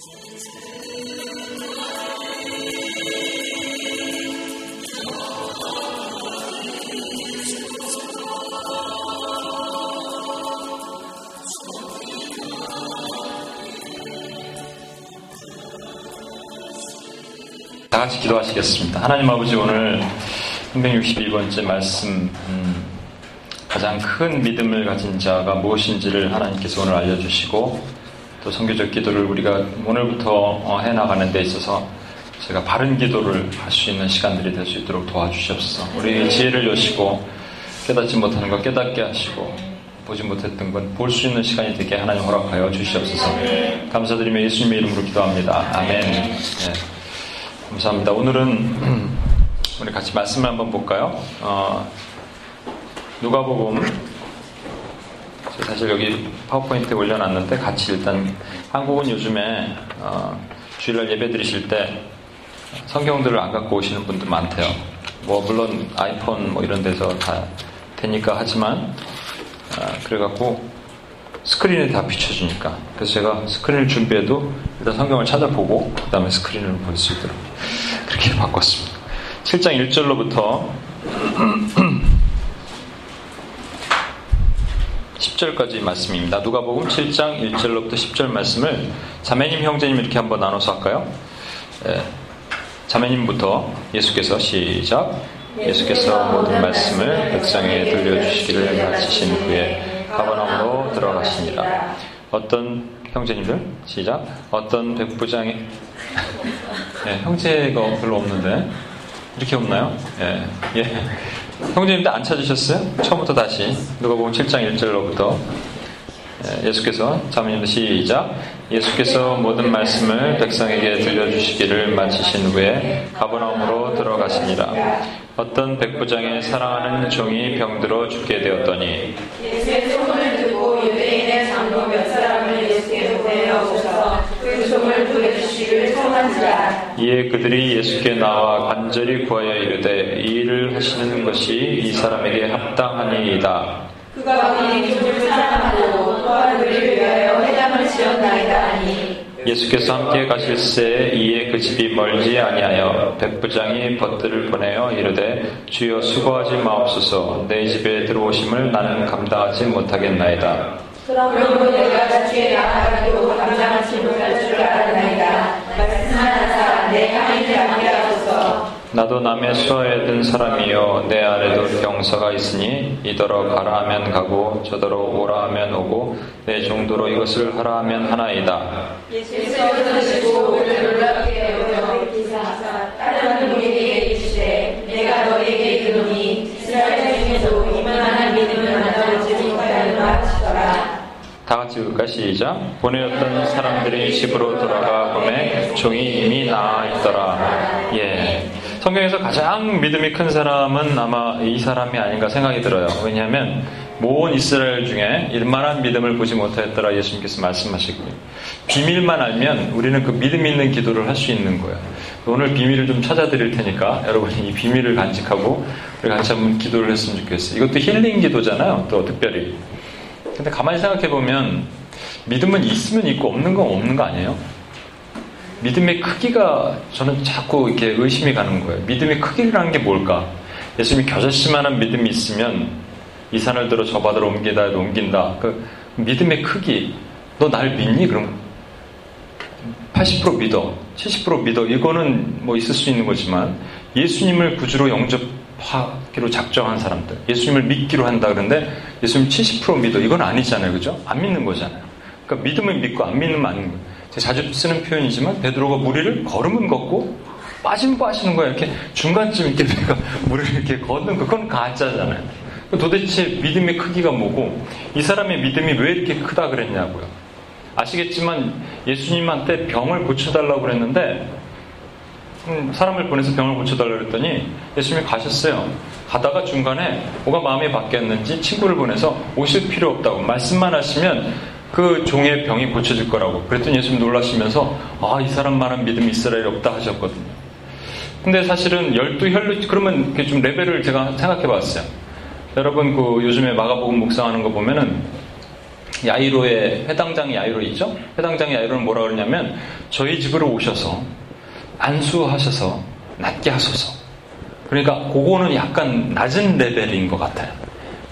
다 같이 기도하시겠습니다. 하나님 아버지 오늘 362번째 말씀 음, 가장 큰 믿음을 가진 자가 무엇인지를 하나님께서 오늘 알려주시고 또 성교적 기도를 우리가 오늘부터 어, 해나가는 데 있어서 제가 바른 기도를 할 수 있는 시간들이 될 수 있도록 도와주시옵소서. 우리 지혜를 여시고 깨닫지 못하는 것 깨닫게 하시고 보지 못했던 건 볼 수 있는 시간이 되게 하나님 허락하여 주시옵소서. 감사드리며 예수님의 이름으로 기도합니다. 아멘. 네. 감사합니다. 오늘은 우리 같이 말씀을 한번 볼까요? 어, 누가복음 사실 여기 파워포인트에 올려놨는데 같이 일단 한국은 요즘에 어, 주일날 예배 드리실 때 성경들을 안 갖고 오시는 분들 많대요. 뭐 물론 아이폰 뭐 이런 데서 다 되니까 하지만 어, 그래갖고 스크린에 다 비춰주니까 그래서 제가 스크린을 준비해도 일단 성경을 찾아보고 그 다음에 스크린을 볼 수 있도록 그렇게 바꿨습니다. 7장 1절로부터 10절까지 말씀입니다. 누가복음 7장 1절로부터 10절 말씀을 자매님 형제님 이렇게 한번 나눠서 할까요? 예, 자매님부터 예수께서 시작 예수께서 모든 말씀을 백성에 들려주시기를 마치신 후에 가버나움으로 들어가시니라. 어떤 형제님들 시작 어떤 백부장의 예, 형제가 별로 없는데 이렇게 없나요? 예, 예. 형제님들 안 찾으셨어요? 처음부터 다시. 누가복음 7장 1절로부터. 예, 수께서 자매님들 시작. 예수께서 모든 말씀을 백성에게 들려주시기를 마치신 후에 가버나움으로 들어가시니라. 어떤 백부장의 사랑하는 종이 병들어 죽게 되었더니. 예수의 소문을 듣고 유대인의 장로 몇 사람을 예수께 보내어 오셔서 그 종을 구해주시기를 청한지라 이에 그들이 예수께 나와 간절히 구하여 이르되 이 일을 하시는 것이 이 사람에게 합당하니이다. 그가 우리 종을 사랑하고 또한 우리를 위하여 회당을 지었나이다 하니 예수께서 함께 가실새 이에 그 집이 멀지 아니하여 백부장이 벗들을 보내어 이르되 주여 수고하지 마옵소서. 내 집에 들어오심을 나는 감당하지 못하겠나이다 그러므로 내가 주의 나아가기도 감당하지 못할 줄 알았나이다. 말씀하사 내 향인을 안게 하소서. 나도 남의 수하에 든 사람이요 내 아래도 병사가 있으니 이더러 가라 하면 가고 저더러 오라 하면 오고 내 정도로 이것을 하라 하면 하나이다. 예수께서 놀랍게 여겨 기사하사 다른 우리에게 이르시되 내가 너희에게 이르노니 다 같이 읽을까? 시작. 보내었던 사람들이 집으로 돌아가 보매 종이 이미 나아 있더라. 예. 성경에서 가장 믿음이 큰 사람은 아마 이 사람이 아닌가 생각이 들어요. 왜냐하면 모든 이스라엘 중에 일만한 믿음을 보지 못하였더라 예수님께서 말씀하시고 비밀만 알면 우리는 그 믿음 있는 기도를 할 수 있는 거예요. 오늘 비밀을 좀 찾아드릴 테니까 여러분이 이 비밀을 간직하고 우리 같이 한번 기도를 했으면 좋겠어요. 이것도 힐링 기도잖아요. 또 특별히 근데 가만히 생각해 보면 믿음은 있으면 있고 없는 건 없는 거 아니에요? 믿음의 크기가 저는 자꾸 이렇게 의심이 가는 거예요. 믿음의 크기라는 게 뭘까? 예수님이 겨자씨만한 믿음이 있으면 이 산을 들어 저 바다로 옮기다 해도 옮긴다. 그 믿음의 크기. 너 날 믿니? 그럼 80% 믿어. 70% 믿어. 이거는 뭐 있을 수 있는 거지만 예수님을 구주로 영접 하기로 작정한 사람들. 예수님을 믿기로 한다 그런데 예수님 70% 믿어. 이건 아니잖아요. 그죠? 안 믿는 거잖아요. 그러니까 믿으면 믿고 안 믿으면 안 믿는 거예요. 제가 자주 쓰는 표현이지만 베드로가 무리를 걸으면 걷고 빠지면 빠지는 거예요. 이렇게 중간쯤 이렇게 내가 무리를 이렇게 걷는 거 그건 가짜잖아요. 도대체 믿음의 크기가 뭐고 이 사람의 믿음이 왜 이렇게 크다 그랬냐고요. 아시겠지만 예수님한테 병을 고쳐달라고 그랬는데 음, 사람을 보내서 병을 고쳐달라고 그랬더니 예수님이 가셨어요. 가다가 중간에 뭐가 마음이 바뀌었는지 친구를 보내서 오실 필요 없다고 말씀만 하시면 그 종의 병이 고쳐질 거라고. 그랬더니 예수님 놀라시면서 아, 이 사람만한 믿음이 이스라엘에 없다 하셨거든요. 근데 사실은 열두 혈루, 그러면 좀 레벨을 제가 생각해 봤어요. 여러분 그 요즘에 마가복음 묵상하는 거 보면은 야이로의 회당장 야이로 있죠? 회당장 야이로는 뭐라 그러냐면 저희 집으로 오셔서 안수하셔서 낫게 하소서. 그러니까 그거는 약간 낮은 레벨인 것 같아요.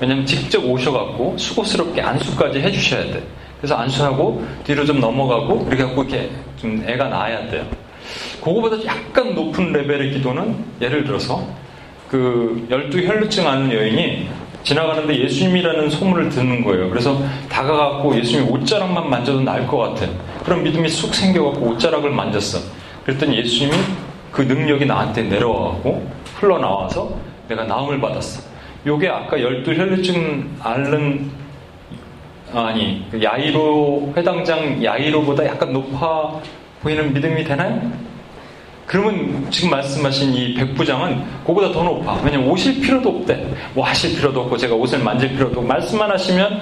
왜냐면 직접 오셔갖고 수고스럽게 안수까지 해주셔야 돼. 그래서 안수하고 뒤로 좀 넘어가고 이렇게 갖고 이렇게 좀 애가 나아야 돼요. 그거보다 약간 높은 레벨의 기도는 예를 들어서 그 열두 혈루증 앓는 여인이 지나가는데 예수님이라는 소문을 듣는 거예요. 그래서 다가가고 예수님 옷자락만 만져도 나을 것 같아. 그런 믿음이 쑥 생겨갖고 옷자락을 만졌어. 그랬더니 예수님이 그 능력이 나한테 내려와갖고 흘러나와서 내가 나음을 받았어. 요게 아까 열두 혈루증 앓는 아니 그 야이로 회당장 야이로보다 약간 높아 보이는 믿음이 되나요? 그러면 지금 말씀하신 이 백부장은 그보다 더 높아. 왜냐면 오실 필요도 없대. 뭐 하실 필요도 없고 제가 옷을 만질 필요도 없고 말씀만 하시면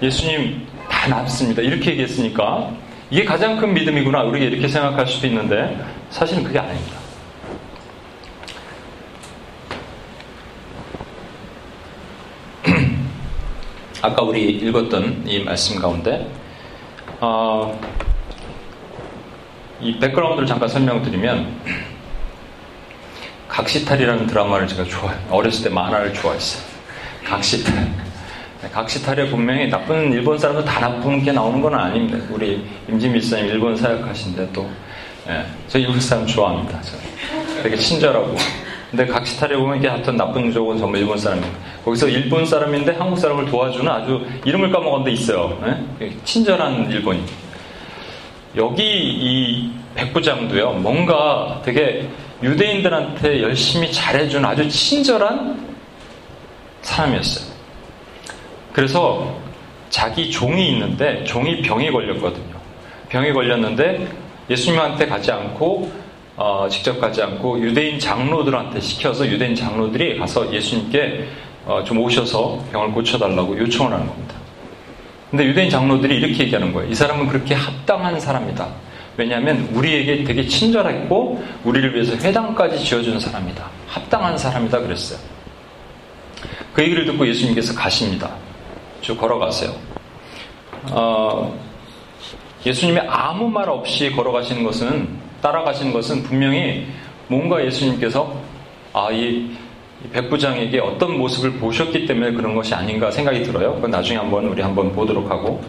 예수님 다 낫습니다. 이렇게 얘기했으니까 이게 가장 큰 믿음이구나. 우리가 이렇게 생각할 수도 있는데 사실은 그게 아닙니다. 아까 우리 읽었던 이 말씀 가운데 어, 이 백그라운드를 잠깐 설명드리면 각시탈이라는 드라마를 제가 좋아해요. 어렸을 때 만화를 좋아했어요. 각시탈. 각시탈에 분명히 나쁜 일본 사람도 다 나쁜 게 나오는 건 아닙니다. 우리 임진미 사님 일본 사역하신데 또 예, 저 일본 사람 좋아합니다. 저 되게 친절하고 근데 각시탈에 보면 이게 하여튼 나쁜 쪽은 전부 일본 사람입니다. 거기서 일본 사람인데 한국 사람을 도와주는 아주 이름을 까먹었는데 있어요. 네? 친절한 일본인. 여기 이 백부장도요, 뭔가 되게 유대인들한테 열심히 잘해준 아주 친절한 사람이었어요. 그래서 자기 종이 있는데 종이 병에 걸렸거든요. 병에 걸렸는데 예수님한테 가지 않고 어, 직접 가지 않고 유대인 장로들한테 시켜서 유대인 장로들이 가서 예수님께 어, 좀 오셔서 병을 고쳐달라고 요청을 하는 겁니다. 근데 유대인 장로들이 이렇게 얘기하는 거예요. 이 사람은 그렇게 합당한 사람이다. 왜냐하면 우리에게 되게 친절했고 우리를 위해서 회당까지 지어준 사람이다. 합당한 사람이다 그랬어요. 그 얘기를 듣고 예수님께서 가십니다. 쭉 걸어가세요. 어, 예수님이 아무 말 없이 걸어가시는 것은 따라가시는 것은 분명히 뭔가 예수님께서 아, 이 백부장에게 어떤 모습을 보셨기 때문에 그런 것이 아닌가 생각이 들어요. 그건 나중에 한번 우리 한번 보도록 하고.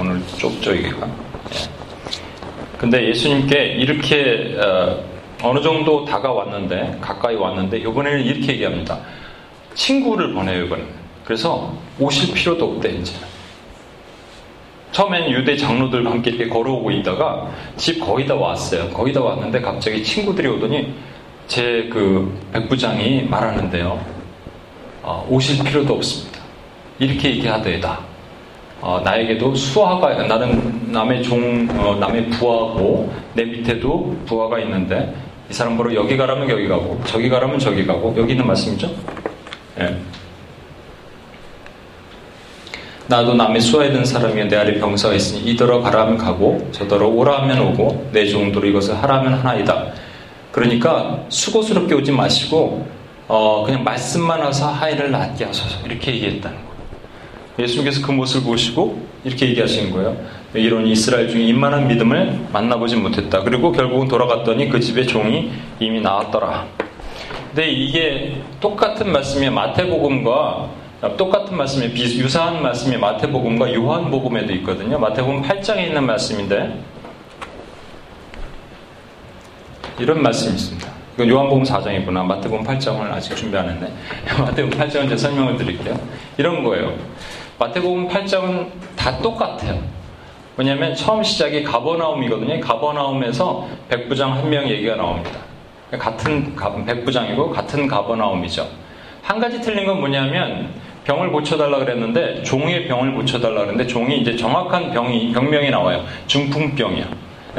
오늘 좁죠, 이게가. 예. 근데 예수님께 이렇게 어, 느 정도 다가왔는데, 가까이 왔는데, 이번에는 이렇게 얘기합니다. 친구를 보내요, 이번에. 그래서 오실 필요도 없대, 이제. 처음엔 유대 장로들과 함께 이렇게 걸어오고 있다가 집 거의 다 왔어요. 거의 다 왔는데 갑자기 친구들이 오더니 제 그 백부장이 말하는데요. 어, 오실 필요도 없습니다. 이렇게 얘기하더이다. 어, 나에게도 수하가 나는 남의 종 어, 남의 부하고 내 밑에도 부하가 있는데 이 사람 보러 여기 가라면 여기 가고 저기 가라면 저기 가고 여기 있는 말씀이죠. 예. 나도 남의 수하에 든 사람이여 내 아래 병사가 있으니 이더러 가라 하면 가고 저더러 오라 하면 오고 내 정도로 이것을 하라 하면 하나이다. 그러니까 수고스럽게 오지 마시고 어, 그냥 말씀만 와서 하이를 낫게 하소서 이렇게 얘기했다는 거예요. 예수님께서 그 모습을 보시고 이렇게 얘기하시는 거예요. 이런 이스라엘 중에 이만한 믿음을 만나보지 못했다. 그리고 결국은 돌아갔더니 그 집에 종이 이미 나왔더라. 근데 이게 똑같은 말씀이 마태복음과 똑같은 말씀이 유사한 말씀이 마태복음과 요한복음에도 있거든요. 마태복음 8장에 있는 말씀인데 이런 말씀이 있습니다. 이건 요한복음 4장이구나. 마태복음 8장을 아직 준비 안 했네. 마태복음 8장은 제가 설명을 드릴게요. 이런 거예요. 마태복음 8장은 다 똑같아요. 왜냐하면 처음 시작이 가버나움이거든요. 가버나움에서 백부장 한 명 얘기가 나옵니다. 같은 백부장이고 같은 가버나움이죠. 한 가지 틀린 건 뭐냐면 병을 고쳐달라 그랬는데 종의 병을 고쳐달라 그랬는데 종이 이제 정확한 병이 병명이 나와요. 중풍병이야.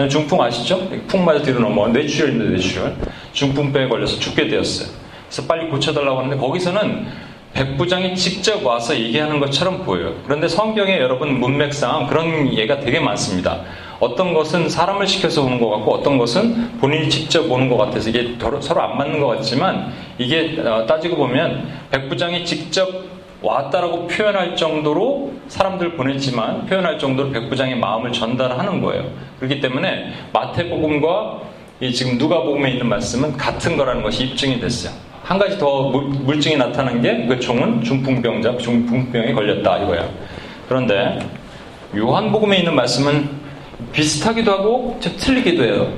중풍 아시죠? 풍 맞아 뒤로 넘어 뇌출혈인데 뇌출혈. 중풍병에 걸려서 죽게 되었어요. 그래서 빨리 고쳐달라고 하는데 거기서는 백부장이 직접 와서 얘기하는 것처럼 보여요. 그런데 성경에 여러분 문맥상 그런 예가 되게 많습니다. 어떤 것은 사람을 시켜서 오는 것 같고 어떤 것은 본인이 직접 오는 것 같아서 이게 서로 안 맞는 것 같지만 이게 어, 따지고 보면 백부장이 직접 왔다라고 표현할 정도로 사람들 보냈지만 표현할 정도로 백부장의 마음을 전달하는 거예요. 그렇기 때문에 마태복음과 이 지금 누가복음에 있는 말씀은 같은 거라는 것이 입증이 됐어요. 한 가지 더 물증이 나타난 게 그 종은 중풍병자, 중풍병에 걸렸다 이거야. 그런데 요한복음에 있는 말씀은 비슷하기도 하고 좀 틀리기도 해요.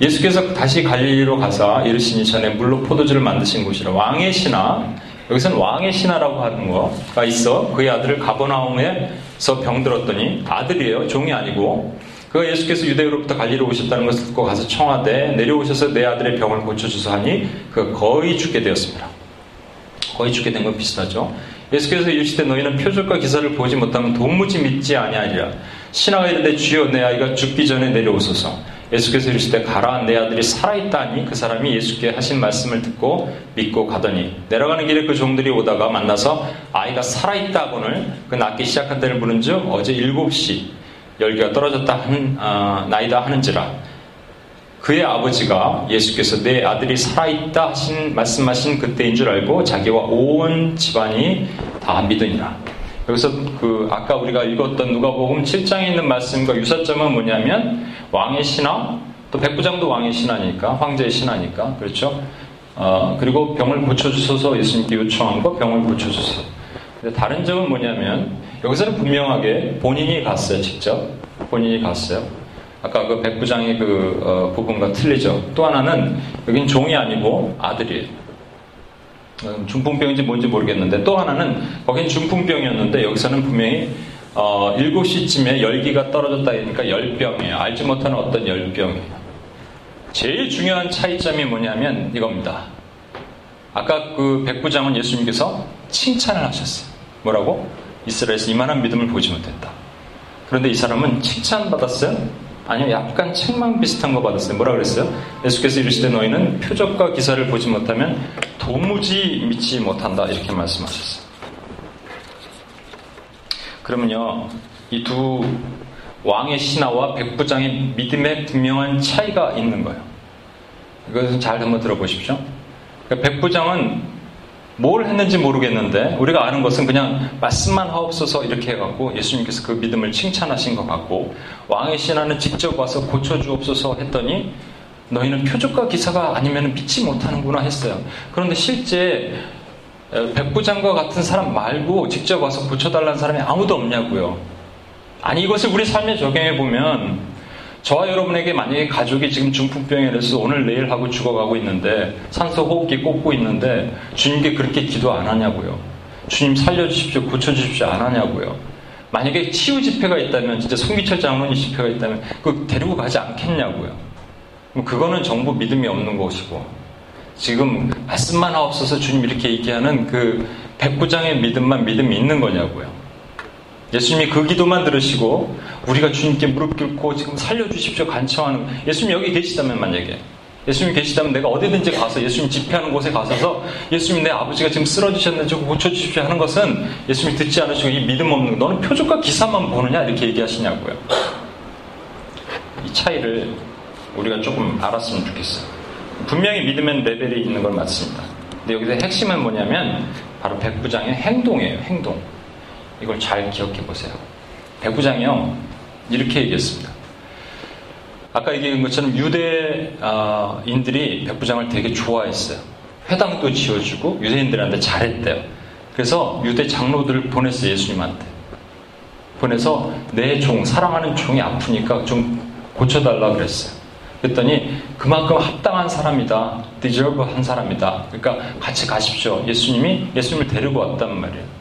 예수께서 다시 갈릴리로 가사 이르시니 전에 물로 포도주를 만드신 곳이라 왕의 신하 여기서는 왕의 신하라고 하는 거가 있어 그의 아들을 가버나움에서 병들었더니 아들이에요 종이 아니고 그가 예수께서 유대로부터 갈리로 오셨다는 것을 듣고 가서 청하되 내려오셔서 내 아들의 병을 고쳐주소 하니 그가 거의 죽게 되었습니다. 거의 죽게 된 건 비슷하죠. 예수께서 이르시되 너희는 표적과 기사를 보지 못하면 도무지 믿지 아니하리라. 신하가 이르되 주여 내 아이가 죽기 전에 내려오소서. 예수께서 이르시되 가라 내 아들이 살아있다니 그 사람이 예수께 하신 말씀을 듣고 믿고 가더니 내려가는 길에 그 종들이 오다가 만나서 아이가 살아있다고는 그 낳기 시작한 때를 물은즉 어제 일곱 시 열기가 떨어졌다 한 어, 나이다 하는지라 그의 아버지가 예수께서 내 아들이 살아있다 하신 말씀하신 그때인 줄 알고 자기와 온 집안이 다 믿으니라. 여기서 그 아까 우리가 읽었던 누가복음 7장에 있는 말씀과 유사점은 뭐냐면 왕의 신하 또 백부장도 왕의 신하니까 황제의 신하니까 그렇죠. 어, 그리고 병을 고쳐주소서 예수님께 요청한 거 병을 고쳐주소서. 다른 점은 뭐냐면 여기서는 분명하게 본인이 갔어요 직접 본인이 갔어요. 아까 그 백부장의 그 어, 부분과 틀리죠. 또 하나는 여긴 종이 아니고 아들이에요. 음, 중풍병인지 뭔지 모르겠는데 또 하나는 거긴 중풍병이었는데 여기서는 분명히 어, 7시쯤에 열기가 떨어졌다 하니까 열병이에요. 알지 못하는 어떤 열병이에요. 제일 중요한 차이점이 뭐냐면 이겁니다. 아까 그 백부장은 예수님께서 칭찬을 하셨어요. 뭐라고? 이스라엘에서 이만한 믿음을 보지 못했다. 그런데 이 사람은 칭찬받았어요? 아니요, 약간 책망 비슷한 거 받았어요. 뭐라 그랬어요? 예수께서 이르시되 너희는 표적과 기사를 보지 못하면 도무지 믿지 못한다. 이렇게 말씀하셨어요. 그러면요, 이 두 왕의 신하와 백부장의 믿음에 분명한 차이가 있는 거예요. 이것을 잘 한번 들어보십시오. 그러니까 백부장은 뭘 했는지 모르겠는데 우리가 아는 것은 그냥 말씀만 하옵소서 이렇게 해갖고 예수님께서 그 믿음을 칭찬하신 것 같고 왕의 신하는 직접 와서 고쳐주옵소서 했더니 너희는 표적과 기사가 아니면 믿지 못하는구나 했어요. 그런데 실제 백부장과 같은 사람 말고 직접 와서 고쳐달라는 사람이 아무도 없냐고요. 아니 이것을 우리 삶에 적용해 보면 저와 여러분에게 만약에 가족이 지금 중풍병에 대해서 오늘 내일 하고 죽어가고 있는데 산소 호흡기 꽂고 있는데 주님께 그렇게 기도 안 하냐고요. 주님 살려주십시오, 고쳐주십시오 안 하냐고요. 만약에 치유 집회가 있다면 진짜 송기철 장로님 집회가 있다면 그 데리고 가지 않겠냐고요. 그거는 정부 믿음이 없는 것이고 지금 말씀만 하옵소서 주님 이렇게 얘기하는 그 백부장의 믿음만 믿음이 있는 거냐고요. 예수님이 그 기도만 들으시고 우리가 주님께 무릎 꿇고 지금 살려주십시오 간청하는 예수님 여기 계시다면 만약에 예수님 계시다면 내가 어디든지 가서 예수님 집회하는 곳에 가서서 예수님 내 아버지가 지금 쓰러지셨는데 좀 고쳐주십시오 하는 것은 예수님이 듣지 않으시고 이 믿음 없는 너는 표적과 기사만 보느냐 이렇게 얘기하시냐고요. 이 차이를 우리가 조금 알았으면 좋겠어요. 분명히 믿음엔 레벨이 있는 건 맞습니다. 근데 여기서 핵심은 뭐냐면 바로 백부장의 행동이에요. 행동. 이걸 잘 기억해 보세요. 백부장이요. 이렇게 얘기했습니다. 아까 얘기한 것처럼 유대인들이 백부장을 되게 좋아했어요. 회당도 지어주고 유대인들한테 잘했대요. 그래서 유대 장로들을 보냈어요. 예수님한테. 보내서 내 종, 사랑하는 종이 아프니까 좀 고쳐달라 그랬어요. 그랬더니 그만큼 합당한 사람이다. 디저브 한 사람이다. 그러니까 같이 가십시오. 예수님이 예수님을 데리고 왔단 말이에요.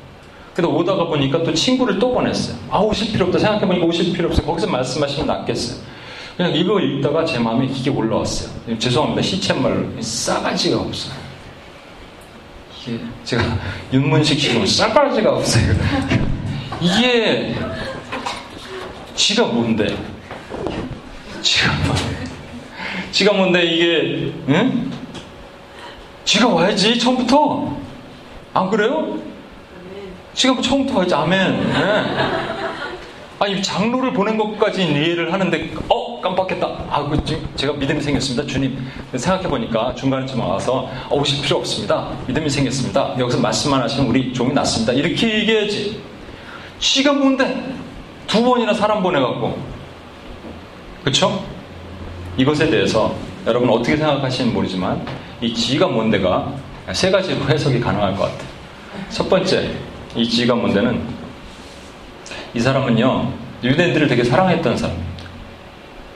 근데 오다가 보니까 또 친구를 또 보냈어요. 아, 오실 필요 없다. 생각해보니까 오실 필요 없어요. 거기서 말씀하시면 낫겠어요. 그냥 이거 읽다가 제 마음에 이게 올라왔어요. 죄송합니다. 시쳇말로. 싸가지가 없어요. 이게 제가 윤문식 씨로 싸가지가 없어요. 이게 지가 뭔데? 지가 뭔데? 지가 뭔데 이게 응? 지가 와야지 처음부터 안 그래요? 지금 처음부터 하지 아멘. 네. 아니 장로를 보낸 것까지 이해를 하는데 어 깜빡했다. 아, 그 제가 믿음이 생겼습니다, 주님. 생각해 보니까 중간쯤 와서 어, 오실 필요 없습니다. 믿음이 생겼습니다. 여기서 말씀만 하시면 우리 종이 났습니다. 이렇게 얘기해야지. 지가 뭔데 두 번이나 사람 보내갖고 그쵸? 이것에 대해서 여러분 어떻게 생각하시는지 모르지만 이 지가 뭔데가 세 가지로 해석이 가능할 것 같아요. 첫 번째, 이 지가 뭔데는 이 사람은요, 유대인들을 되게 사랑했던 사람입니다.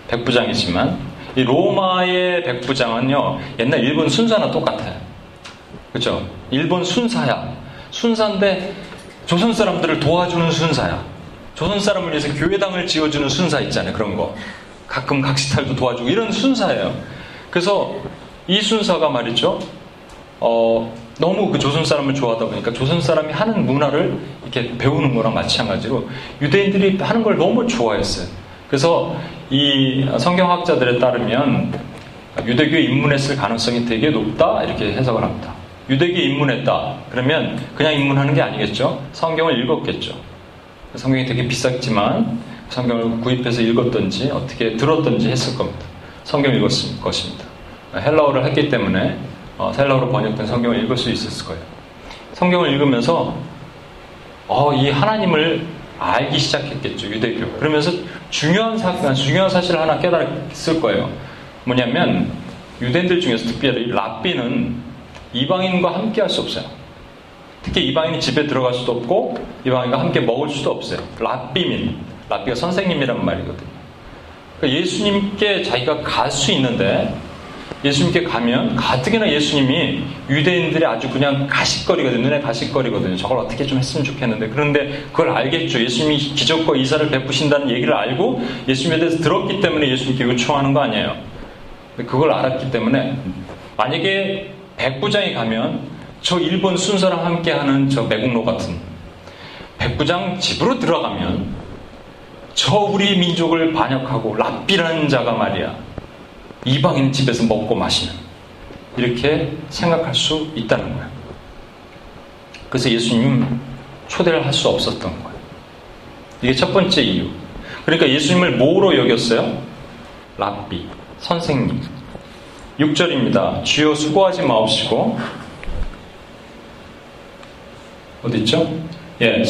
백부장이지만, 이 로마의 백부장은요, 옛날 일본 순사나 똑같아요. 그죠? 일본 순사야. 순사인데, 조선 사람들을 도와주는 순사야. 조선 사람을 위해서 교회당을 지어주는 순사 있잖아요. 그런 거. 가끔 각시탈도 도와주고, 이런 순사예요. 그래서 이 순사가 말이죠, 어, 너무 그 조선 사람을 좋아하다 보니까 조선 사람이 하는 문화를 이렇게 배우는 거랑 마찬가지로 유대인들이 하는 걸 너무 좋아했어요. 그래서 이 성경학자들에 따르면 유대교에 입문했을 가능성이 되게 높다 이렇게 해석을 합니다. 유대교에 입문했다 그러면 그냥 입문하는 게 아니겠죠. 성경을 읽었겠죠. 성경이 되게 비쌌지만 성경을 구입해서 읽었던지 어떻게 들었던지 했을 겁니다. 성경을 읽었을 것입니다. 헬라어를 했기 때문에 어, 헬라어로 번역된 성경을 읽을 수 있었을 거예요. 성경을 읽으면서 어, 이 하나님을 알기 시작했겠죠 유대교. 그러면서 중요한 사 중요한 사실을 하나 깨달았을 거예요. 뭐냐면 유대인들 중에서 특별히 랍비는 이방인과 함께 할 수 없어요. 특히 이방인이 집에 들어갈 수도 없고 이방인과 함께 먹을 수도 없어요. 랍비민, 랍비가 선생님이란 말이거든요. 그러니까 예수님께 자기가 갈 수 있는데 예수님께 가면 가뜩이나 예수님이 유대인들이 아주 그냥 가식거리거든요. 눈에 가식거리거든요. 저걸 어떻게 좀 했으면 좋겠는데. 그런데 그걸 알겠죠. 예수님이 기적과 이사를 베푸신다는 얘기를 알고 예수님에 대해서 들었기 때문에 예수님께 요청하는 거 아니에요. 그걸 알았기 때문에 만약에 백부장이 가면 저 일본 순서랑 함께 하는 저 매국노 같은 백부장 집으로 들어가면 저 우리 민족을 반역하고 랍비라는 자가 말이야. 이방인 집에서 먹고 마시는 이렇게 생각할 수 있다는 거예요. 그래서 예수님 초대를 할 수 없었던 거예요. 이게 첫 번째 이유. 그러니까 예수님을 뭐로 여겼어요? 랍비, 선생님. 6절입니다. 주여 수고하지 마옵시고 어디 있죠? 예,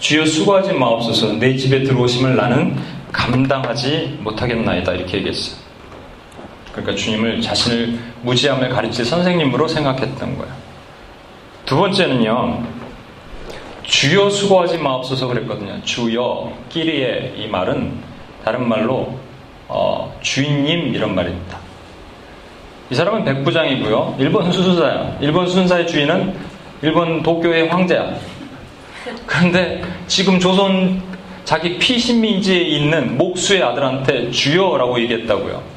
주여 수고하지 마옵소서 내 집에 들어오심을 나는 감당하지 못하겠나이다 이렇게 얘기했어요. 그러니까 주님을 자신을 무지함을 가르칠 선생님으로 생각했던 거예요. 두 번째는요, 주여 수고하지 마옵소서 그랬거든요. 주여, 끼리의 이 말은 다른 말로 어, 주인님 이런 말입니다. 이 사람은 백부장이고요. 일본 수순사야. 일본 수순사의 주인은 일본 도쿄의 황제야. 그런데 지금 조선 자기 피신민지에 있는 목수의 아들한테 주여라고 얘기했다고요.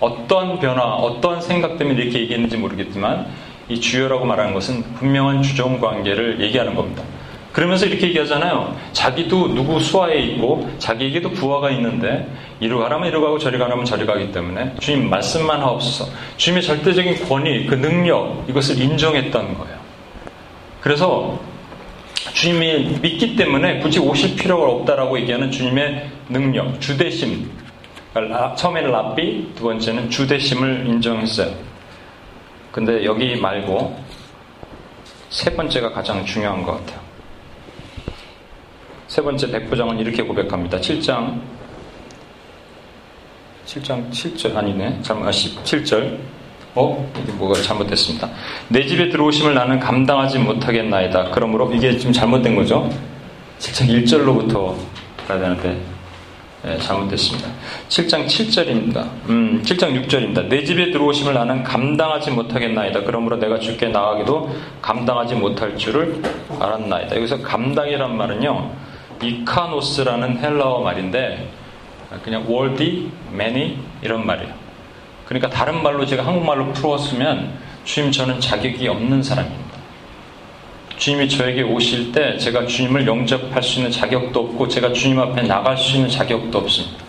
어떤 변화, 어떤 생각 때문에 이렇게 얘기했는지 모르겠지만 이 주요라고 말하는 것은 분명한 주종 관계를 얘기하는 겁니다. 그러면서 이렇게 얘기하잖아요. 자기도 누구 수하에 있고 자기에게도 부하가 있는데 이리 가라면 이리 가고 저리 가라면 저리 가기 때문에 주님 말씀만 하옵소서. 주님의 절대적인 권위, 그 능력 이것을 인정했던 거예요. 그래서 주님이 믿기 때문에 굳이 오실 필요가 없다라고 얘기하는 주님의 능력, 주대심, 그러니까 처음에는 랍비, 두 번째는 주대심을 인정했어요. 근데 여기 말고 세 번째가 가장 중요한 것 같아요. 세 번째 백부장은 이렇게 고백합니다. 7장 7장 7절 아니네. 아 17절. 어? 이게 뭐가 잘못됐습니다. 내 집에 들어오심을 나는 감당하지 못하겠나이다. 그러므로 이게 좀 잘못된 거죠. 7장 1절로부터 가야 되는데 네, 잘못됐습니다. 7장 7절입니다. 음, 7장 6절입니다. 내 집에 들어오심을 나는 감당하지 못하겠나이다. 그러므로 내가 주께 나가기도 감당하지 못할 줄을 알았나이다. 여기서 감당이란 말은요, 이카노스라는 헬라어 말인데, 그냥 worthy, many 이런 말이에요. 그러니까 다른 말로 제가 한국말로 풀었으면 주님 저는 자격이 없는 사람입니다. 주님이 저에게 오실 때 제가 주님을 영접할 수 있는 자격도 없고 제가 주님 앞에 나갈 수 있는 자격도 없습니다.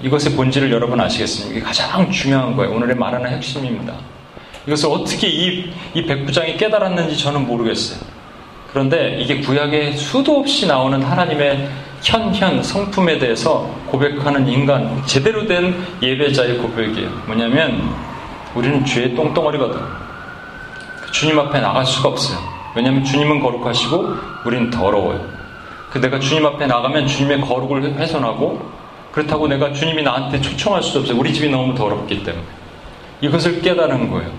이것의 본질을 여러분 아시겠습니까? 이게 가장 중요한 거예요. 오늘의 말하는 핵심입니다. 이것을 어떻게 이, 이 백부장이 깨달았는지 저는 모르겠어요. 그런데 이게 구약에 수도 없이 나오는 하나님의 현현 성품에 대해서 고백하는 인간 제대로 된 예배자의 고백이에요. 뭐냐면 우리는 죄의 똥덩어리거든. 주님 앞에 나갈 수가 없어요. 왜냐하면 주님은 거룩하시고 우리는 더러워요. 그 내가 주님 앞에 나가면 주님의 거룩을 훼손하고 그렇다고 내가 주님이 나한테 초청할 수도 없어요. 우리 집이 너무 더럽기 때문에. 이것을 깨달은 거예요.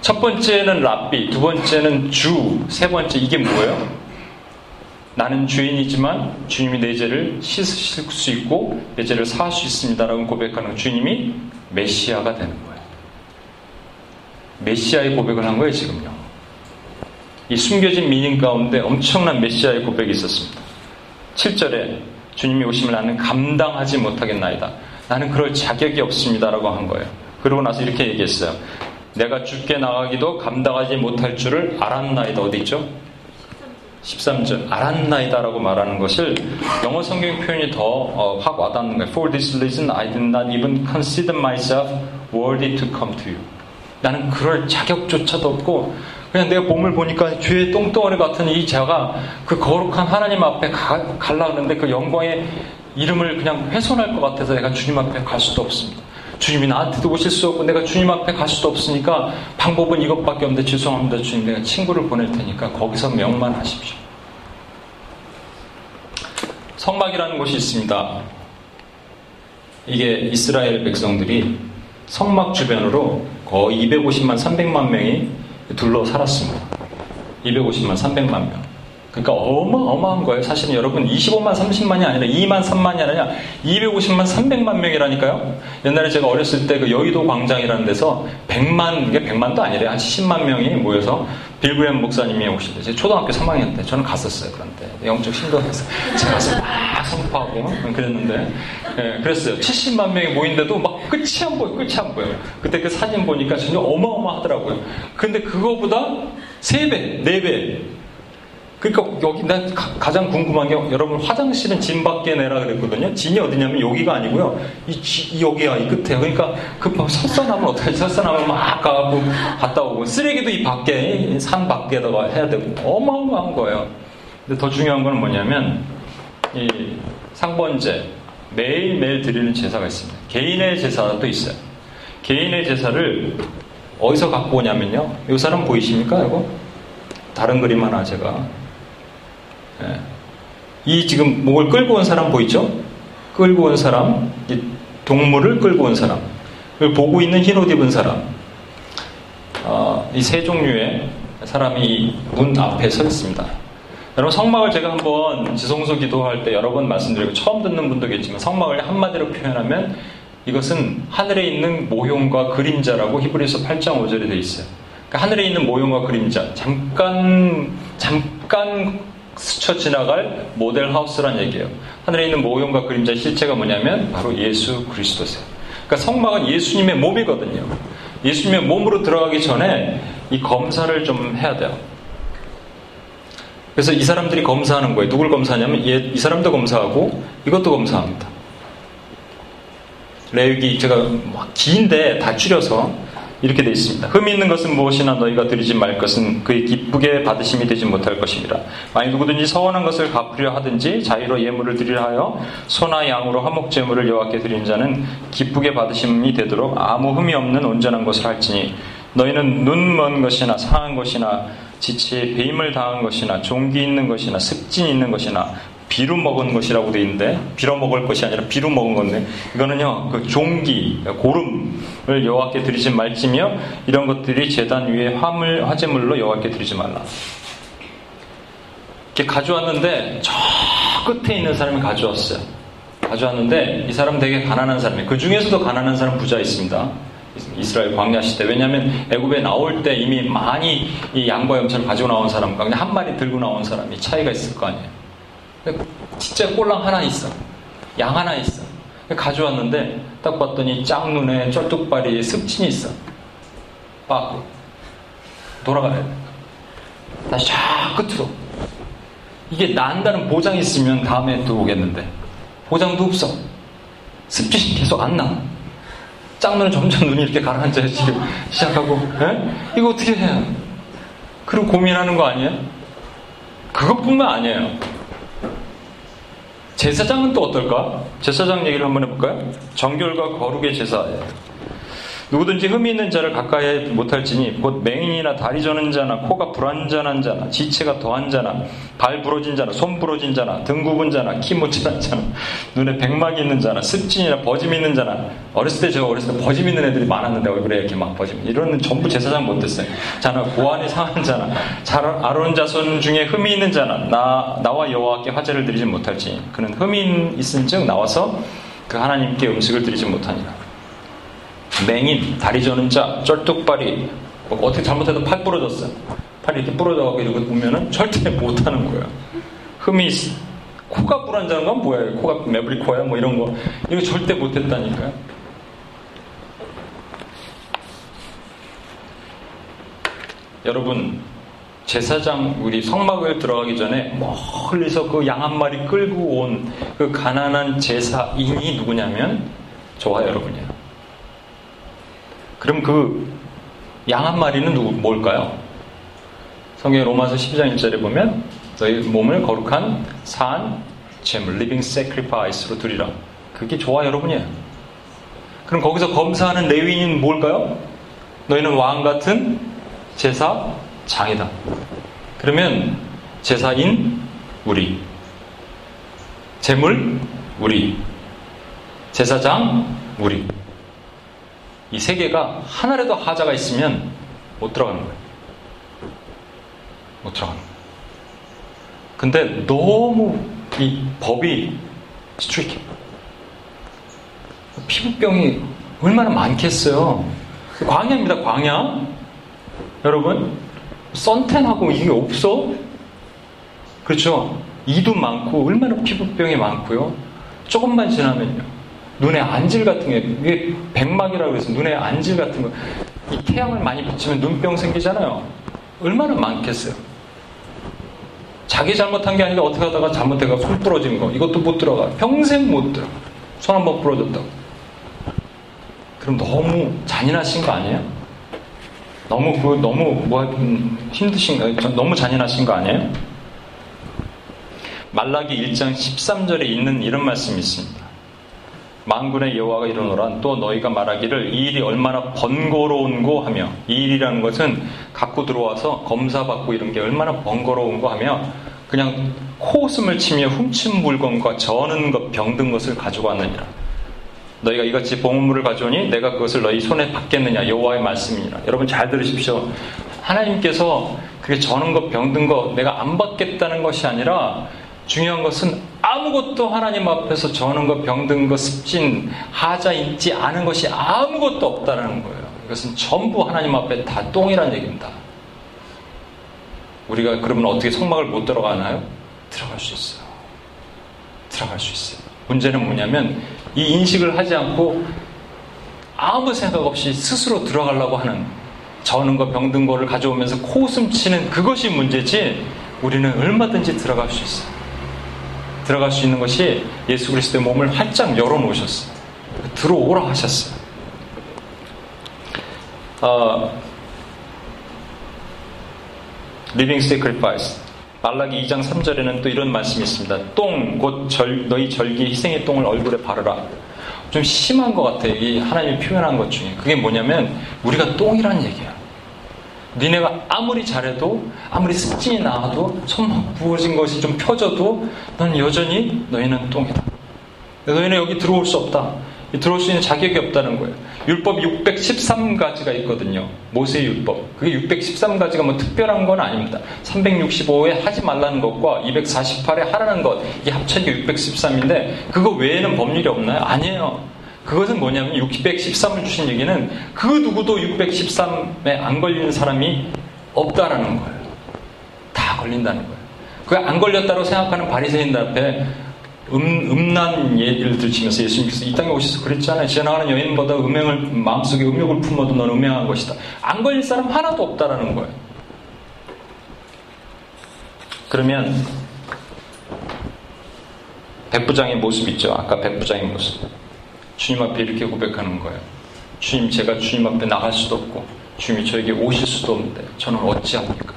첫 번째는 랍비, 두 번째는 주, 세 번째 이게 뭐예요? 나는 죄인이지만 주님이 내 죄를 씻으실 수 있고 내 죄를 사할 수 있습니다라고 고백하는 주님이 메시아가 되는 거예요. 메시아의 고백을 한 거예요, 지금요. 이 숨겨진 미닝 가운데 엄청난 메시아의 고백이 있었습니다. 7절에 주님이 오심을 나는 감당하지 못하겠나이다. 나는 그럴 자격이 없습니다라고 한 거예요. 그러고 나서 이렇게 얘기했어요. 내가 죽게 나가기도 감당하지 못할 줄을 알았나이다. 어디 있죠? 13절 알았나이다라고 말하는 것을 영어 성경 표현이 더확 어, 와닿는 거예요. For this reason I did not even consider myself worthy to come to you. 나는 그럴 자격조차도 없고 그냥 내가 몸을 보니까 죄의 똥덩어리 같은 이 자가 그 거룩한 하나님 앞에 가, 갈라 그러는데 그 영광의 이름을 그냥 훼손할 것 같아서 내가 주님 앞에 갈 수도 없습니다. 주님이 나한테도 오실 수 없고 내가 주님 앞에 갈 수도 없으니까 방법은 이것밖에 없는데 죄송합니다 주님 내가 친구를 보낼 테니까 거기서 명만 하십시오. 성막이라는 곳이 있습니다. 이게 이스라엘 백성들이 성막 주변으로 거의 250만 300만 명이 둘러 살았습니다. 250만 300만 명. 그러니까 어마어마한 거예요. 사실은 여러분 25만 30만이 아니라 2만 3만이 아니라 250만 300만 명이라니까요. 옛날에 제가 어렸을 때 그 여의도 광장이라는 데서 100만, 이게 100만도 아니래. 한 70만 명이 모여서 빌브엠 목사님이 오실 때, 제가 초등학교 3학년 때 저는 갔었어요. 그런데 영적 신도에서 제가 가서 막 선포하고 그랬는데, 예, 그랬어요. 70만 명이 모인데도 막 끝이 안 보여, 끝이 안 보여. 그때 그 사진 보니까 전혀 어마어마하더라고요. 근데 그거보다 3배, 4배, 그러니까 여기 나 가장 궁금한 게 여러분 화장실은 진 밖에 내라 그랬거든요. 진이 어디냐면 여기가 아니고요. 이, 이 여기야 이 끝에. 그러니까 그 설사나면 어떻게 설사나면 막 가고 갔다 오고 쓰레기도 이 밖에 산 밖에다가 해야 되고 어마어마한 거예요. 근데 더 중요한 건 뭐냐면 이 상번제 매일 매일 드리는 제사가 있습니다. 개인의 제사도 있어요. 개인의 제사를 어디서 갖고 오냐면요. 이 사람 보이십니까? 이거 다른 그림 하나 제가 예. 이 지금 목을 끌고 온 사람 보이죠? 끌고 온 사람, 동물을 끌고 온 사람, 보고 있는 흰 옷 입은 사람, 어, 이세 종류의 사람이 문 앞에 서 있습니다. 여러분 성막을 제가 한번 지성소 기도할 때 여러 번 말씀드리고 처음 듣는 분도 계지만 성막을 한마디로 표현하면 이것은 하늘에 있는 모형과 그림자라고 히브리서 8장 5절에 되어 있어요. 그러니까 하늘에 있는 모형과 그림자 잠깐 잠깐 스쳐 지나갈 모델 하우스란 얘기예요. 하늘에 있는 모형과 그림자의 실체가 뭐냐면 바로 예수 그리스도세요. 그러니까 성막은 예수님의 몸이거든요. 예수님의 몸으로 들어가기 전에 이 검사를 좀 해야 돼요. 그래서 이 사람들이 검사하는 거예요. 누굴 검사하냐면 이 사람도 검사하고 이것도 검사합니다. 레위기 제가 긴데 다 줄여서 이렇게 되어 있습니다. 흠이 있는 것은 무엇이나 너희가 드리지 말 것은 그의 기쁘게 받으심이 되지 못할 것입니다. 만약 누구든지 서원한 것을 갚으려 하든지 자유로 예물을 드리려 하여 소나 양으로 화목 제물을 여호와께 드리는 자는 기쁘게 받으심이 되도록 아무 흠이 없는 온전한 것을 할지니 너희는 눈 먼 것이나 상한 것이나 지체에 배임을 당한 것이나 종기 있는 것이나 습진 있는 것이나 비루 먹은 것이라고 되어 있는데 비로 먹을 것이 아니라 비루 먹은 건데 이거는요 그 종기 고름을 여호와께 드리지 말지며 이런 것들이 제단 위에 화물 화재물로 여호와께 드리지 말라. 이렇게 가져왔는데 저 끝에 있는 사람이 가져왔어요. 가져왔는데 이 사람 되게 가난한 사람이에요. 그 중에서도 가난한 사람 부자 있습니다. 이스라엘 광야 시대 왜냐하면 애굽에 나올 때 이미 많이 이 양과 염소를 가지고 나온 사람과 그냥 한 마리 들고 나온 사람이 차이가 있을 거 아니에요. 진짜 꼴랑 하나 있어. 양 하나 있어. 가져왔는데 딱 봤더니 짝눈에 쩔뚝발이 습진이 있어. 빠 돌아가야 돼. 다시 쫙 끝으로. 이게 난다는 보장이 있으면 다음에 또 오겠는데 보장도 없어. 습진이 계속 안 나. 짝눈은 점점 눈이 이렇게 가라앉아요 지금 시작하고 에? 이거 어떻게 해야? 그리고 고민하는 거 아니에요? 그것뿐만 아니에요. 제사장은 또 어떨까? 제사장 얘기를 한번 해볼까요? 정결과 거룩의 제사예요. 누구든지 흠이 있는 자를 가까이 못할지니 곧 맹인이나 다리 저는 자나 코가 불안전한 자나 지체가 더한 자나 발 부러진 자나 손 부러진 자나 등 굽은 자나 키 못질한 자나 눈에 백막이 있는 자나 습진이나 버짐 있는 자나 어렸을 때 제가 어렸을 때 버짐 있는 애들이 많았는데 얼굴에 이렇게 막 버짐 이런 전부 제사장 못됐어요. 자나 고안이 상한 자나 아론 자손 중에 흠이 있는 자나 나, 나와 여호와께 화제를 드리지 못할지 그는 흠이 있은즉 나와서 그 하나님께 음식을 드리지 못하니라 맹인, 다리 저는 자, 쩔뚝발이 뭐 어떻게 잘못해도 팔 부러졌어요. 팔이 이렇게 부러져가고 이러고 보면은 절대 못하는 거예요. 흠이 코가 불안자는 건 뭐예요? 코가 매부리 코야 뭐 이런 거 이거 절대 못했다니까요. 여러분 제사장 우리 성막을 들어가기 전에 멀리서 그 양 한 마리 끌고 온 그 가난한 제사인이 누구냐면 저와 여러분이에요. 그럼 그 양 한 마리는 누구 뭘까요? 성경 로마서 12장 1절에 보면 너희 몸을 거룩한 산 제물 living sacrifice로 드리라. 그게 저와 여러분이에요. 그럼 거기서 검사하는 레위인은 뭘까요? 너희는 왕 같은 제사장이다. 그러면 제사인 우리 제물 우리 제사장 우리 이 세 개가 하나라도 하자가 있으면 못 들어가는 거예요. 못 들어가는 거예요. 근데 너무 이 법이 스트릭해. 피부병이 얼마나 많겠어요. 광야입니다, 광야. 여러분, 썬텐하고 이게 없어? 그렇죠? 이도 많고, 얼마나 피부병이 많고요. 조금만 지나면요. 눈에 안질 같은 게, 이게 백막이라고 해서 눈에 안질 같은 거, 이 태양을 많이 비치면 눈병 생기잖아요. 얼마나 많겠어요. 자기 잘못한 게 아니라 어떻게 하다가 잘못해가 손 부러진 거, 이것도 못 들어가. 평생 못 들어. 손 한 번 부러졌다고. 그럼 너무 잔인하신 거 아니에요? 너무 그 너무 뭐 힘드신가요? 너무 잔인하신 거 아니에요? 말라기 1장 13절에 있는 이런 말씀이 있습니다. 만군의 여호와가 이르노라 또 너희가 말하기를 이 일이 얼마나 번거로운고 하며 이 일이라는 것은 갖고 들어와서 검사받고 이런 게 얼마나 번거로운고 하며 그냥 코웃음을 치며 훔친 물건과 저는 것 병든 것을 가지고 왔느니라. 너희가 이같이 봉물을 가져오니 내가 그것을 너희 손에 받겠느냐? 여호와의 말씀이니라. 여러분 잘 들으십시오. 하나님께서 그게 저는 것 병든 거 내가 안 받겠다는 것이 아니라 중요한 것은 아무것도 하나님 앞에서 저는 것, 병든 것, 습진, 하자 있지 않은 것이 아무것도 없다는 거예요. 이것은 전부 하나님 앞에 다 똥이란 얘기입니다. 우리가 그러면 어떻게 성막을 못 들어가나요? 들어갈 수 있어요. 들어갈 수 있어요. 문제는 뭐냐면 이 인식을 하지 않고 아무 생각 없이 스스로 들어가려고 하는 저는 거 병든 거를 가져오면서 코웃음 치는 그것이 문제지 우리는 얼마든지 들어갈 수 있어요. 들어갈 수 있는 것이 예수 그리스도의 몸을 활짝 열어놓으셨어요. 들어오라 하셨어요. 어, living sacrifice 말라기 2장 3절에는 또 이런 말씀이 있습니다. 똥, 곧 절, 너희 절기 희생의 똥을 얼굴에 바르라. 좀 심한 것 같아요. 이 하나님이 표현한 것 중에. 그게 뭐냐면, 우리가 똥이라는 얘기야. 니네가 아무리 잘해도 아무리 습진이 나와도 손 부어진 것이 좀 펴져도 넌 여전히 너희는 똥이다. 너희는 여기 들어올 수 없다. 들어올 수 있는 자격이 없다는 거예요. 율법 613가지가 있거든요. 모세의 율법. 그게 613가지가 뭐 특별한 건 아닙니다. 365에 하지 말라는 것과 248에 하라는 것, 이게 합쳐진 게 613인데, 그거 외에는 법률이 없나요? 아니에요. 그것은 뭐냐면 613을 주신 얘기는 그 누구도 613에 안 걸리는 사람이 없다라는 거예요. 다 걸린다는 거예요. 그 안 걸렸다고 생각하는 바리새인들 앞에 음, 음란 얘기를 들으시면서 예수님께서 이 땅에 오셔서 그랬잖아요. 지나가는 여인보다 음행을 마음속에 음욕을 품어도 넌 음행한 것이다. 안 걸릴 사람 하나도 없다라는 거예요. 그러면 백부장의 모습 있죠. 아까 백부장의 모습. 주님 앞에 이렇게 고백하는 거예요. 주님, 제가 주님 앞에 나갈 수도 없고, 주님이 저에게 오실 수도 없는데, 저는 어찌합니까?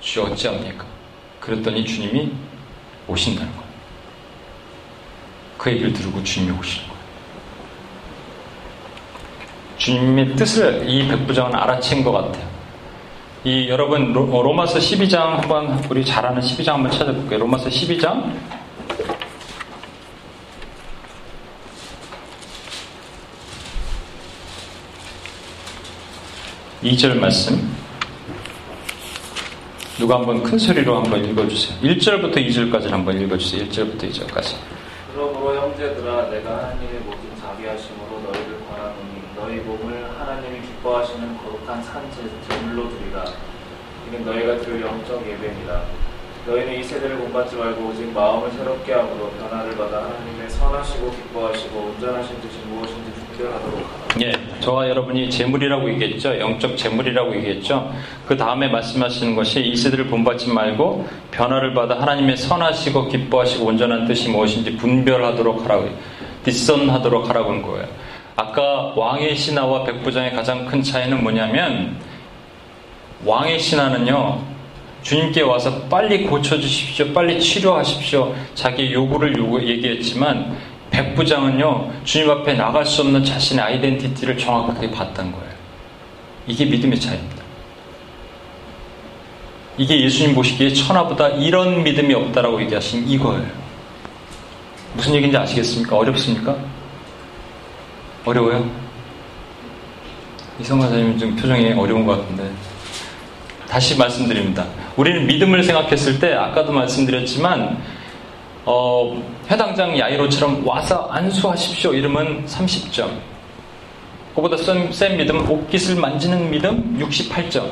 주여 어찌합니까? 그랬더니 주님이 오신다는 거예요. 그 얘기를 들고 주님이 오시는 거예요. 주님의 뜻을 이 백부장은 알아챈 것 같아요. 이 여러분 로, 마서 12장 한번 우리 잘 아는 12장 한번 찾아볼게요. 로마서 12장 2절 말씀. 누가 한번 큰 소리로 한번 읽어주세요. 1절부터 2절까지 한번 읽어주세요. 1절부터 2절까지. 그러므로 형제들아 내가 하나님의 모든 자비하심으로 너희를 권하노니 너희 몸을 하나님이 기뻐하시는 거룩한 산제 제물로 드리라. 이는 너희가 드릴 영적 예배니라. 너희는 이 세대를 본받지 말고 오직 마음을 새롭게 함으로 변화를 받아 하나님의 선하시고 기뻐하시고 온전하신 뜻이 무엇인지. 예, 저와 여러분이 재물이라고 얘기했죠. 영적 재물이라고 얘기했죠. 그 다음에 말씀하시는 것이 이 세대를 본받지 말고 변화를 받아 하나님의 선하시고 기뻐하시고 온전한 뜻이 무엇인지 분별하도록 하라고 뒷선하도록 하라고 한 거예요. 아까 왕의 신하와 백부장의 가장 큰 차이는 뭐냐면 왕의 신하는요 주님께 와서 빨리 고쳐주십시오. 빨리 치료하십시오. 자기 요구를 요구, 얘기했지만 백부장은요, 주님 앞에 나갈 수 없는 자신의 아이덴티티를 정확하게 봤던 거예요. 이게 믿음의 차이입니다. 이게 예수님 보시기에 천하보다 이런 믿음이 없다라고 얘기하신 이거예요. 무슨 얘기인지 아시겠습니까? 어렵습니까? 어려워요? 이성가사님 좀 표정이 어려운 것 같은데. 다시 말씀드립니다. 우리는 믿음을 생각했을 때 아까도 말씀드렸지만 어, 해당장 야이로처럼 와서 안수하십시오 이러면 30점. 그보다 센, 센 믿음은 옷깃을 만지는 믿음 68점.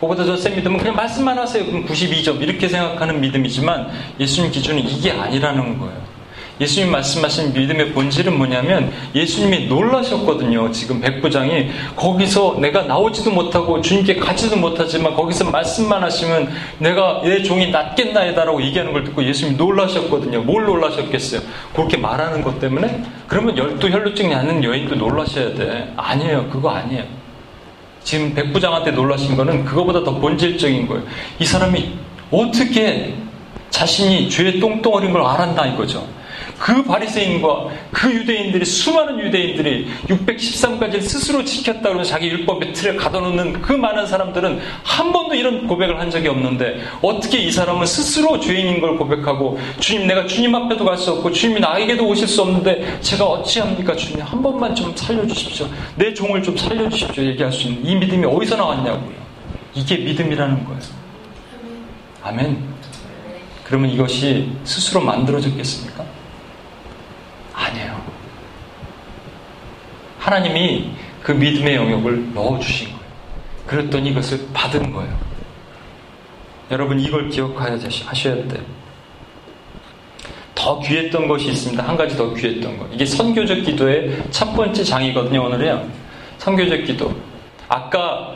그보다 더 센 믿음은 그냥 말씀만 하세요. 그럼 92점. 이렇게 생각하는 믿음이지만 예수님 기준은 이게 아니라는 거예요. 예수님 말씀하신 믿음의 본질은 뭐냐면 예수님이 놀라셨거든요. 지금 백부장이 거기서 내가 나오지도 못하고 주님께 가지도 못하지만 거기서 말씀만 하시면 내가 내 종이 낫겠나이다라고 얘기하는 걸 듣고 예수님이 놀라셨거든요. 뭘 놀라셨겠어요? 그렇게 말하는 것 때문에? 그러면 열두 혈루증이 아는 여인도 놀라셔야 돼. 아니에요. 그거 아니에요. 지금 백부장한테 놀라신 거는 그거보다 더 본질적인 거예요. 이 사람이 어떻게 자신이 죄의 똥덩어리인 걸 알았나 이거죠. 그 바리새인과 그 유대인들이 수많은 유대인들이 613까지를 스스로 지켰다 그러면 자기 율법의 틀에 가둬놓는 그 많은 사람들은 한 번도 이런 고백을 한 적이 없는데 어떻게 이 사람은 스스로 죄인인 걸 고백하고 주님 내가 주님 앞에도 갈 수 없고 주님이 나에게도 오실 수 없는데 제가 어찌합니까? 주님 한 번만 좀 살려주십시오. 내 종을 좀 살려주십시오. 얘기할 수 있는 이 믿음이 어디서 나왔냐고요. 이게 믿음이라는 거예요. 아멘. 그러면 이것이 스스로 만들어졌겠습니까? 아니에요. 하나님이 그 믿음의 영역을 넣어주신 거예요. 그랬더니 이것을 받은 거예요. 여러분 이걸 기억하셔야 돼요. 더 귀했던 것이 있습니다. 한 가지 더 귀했던 것. 이게 선교적 기도의 첫 번째 장이거든요, 오늘이요. 선교적 기도. 아까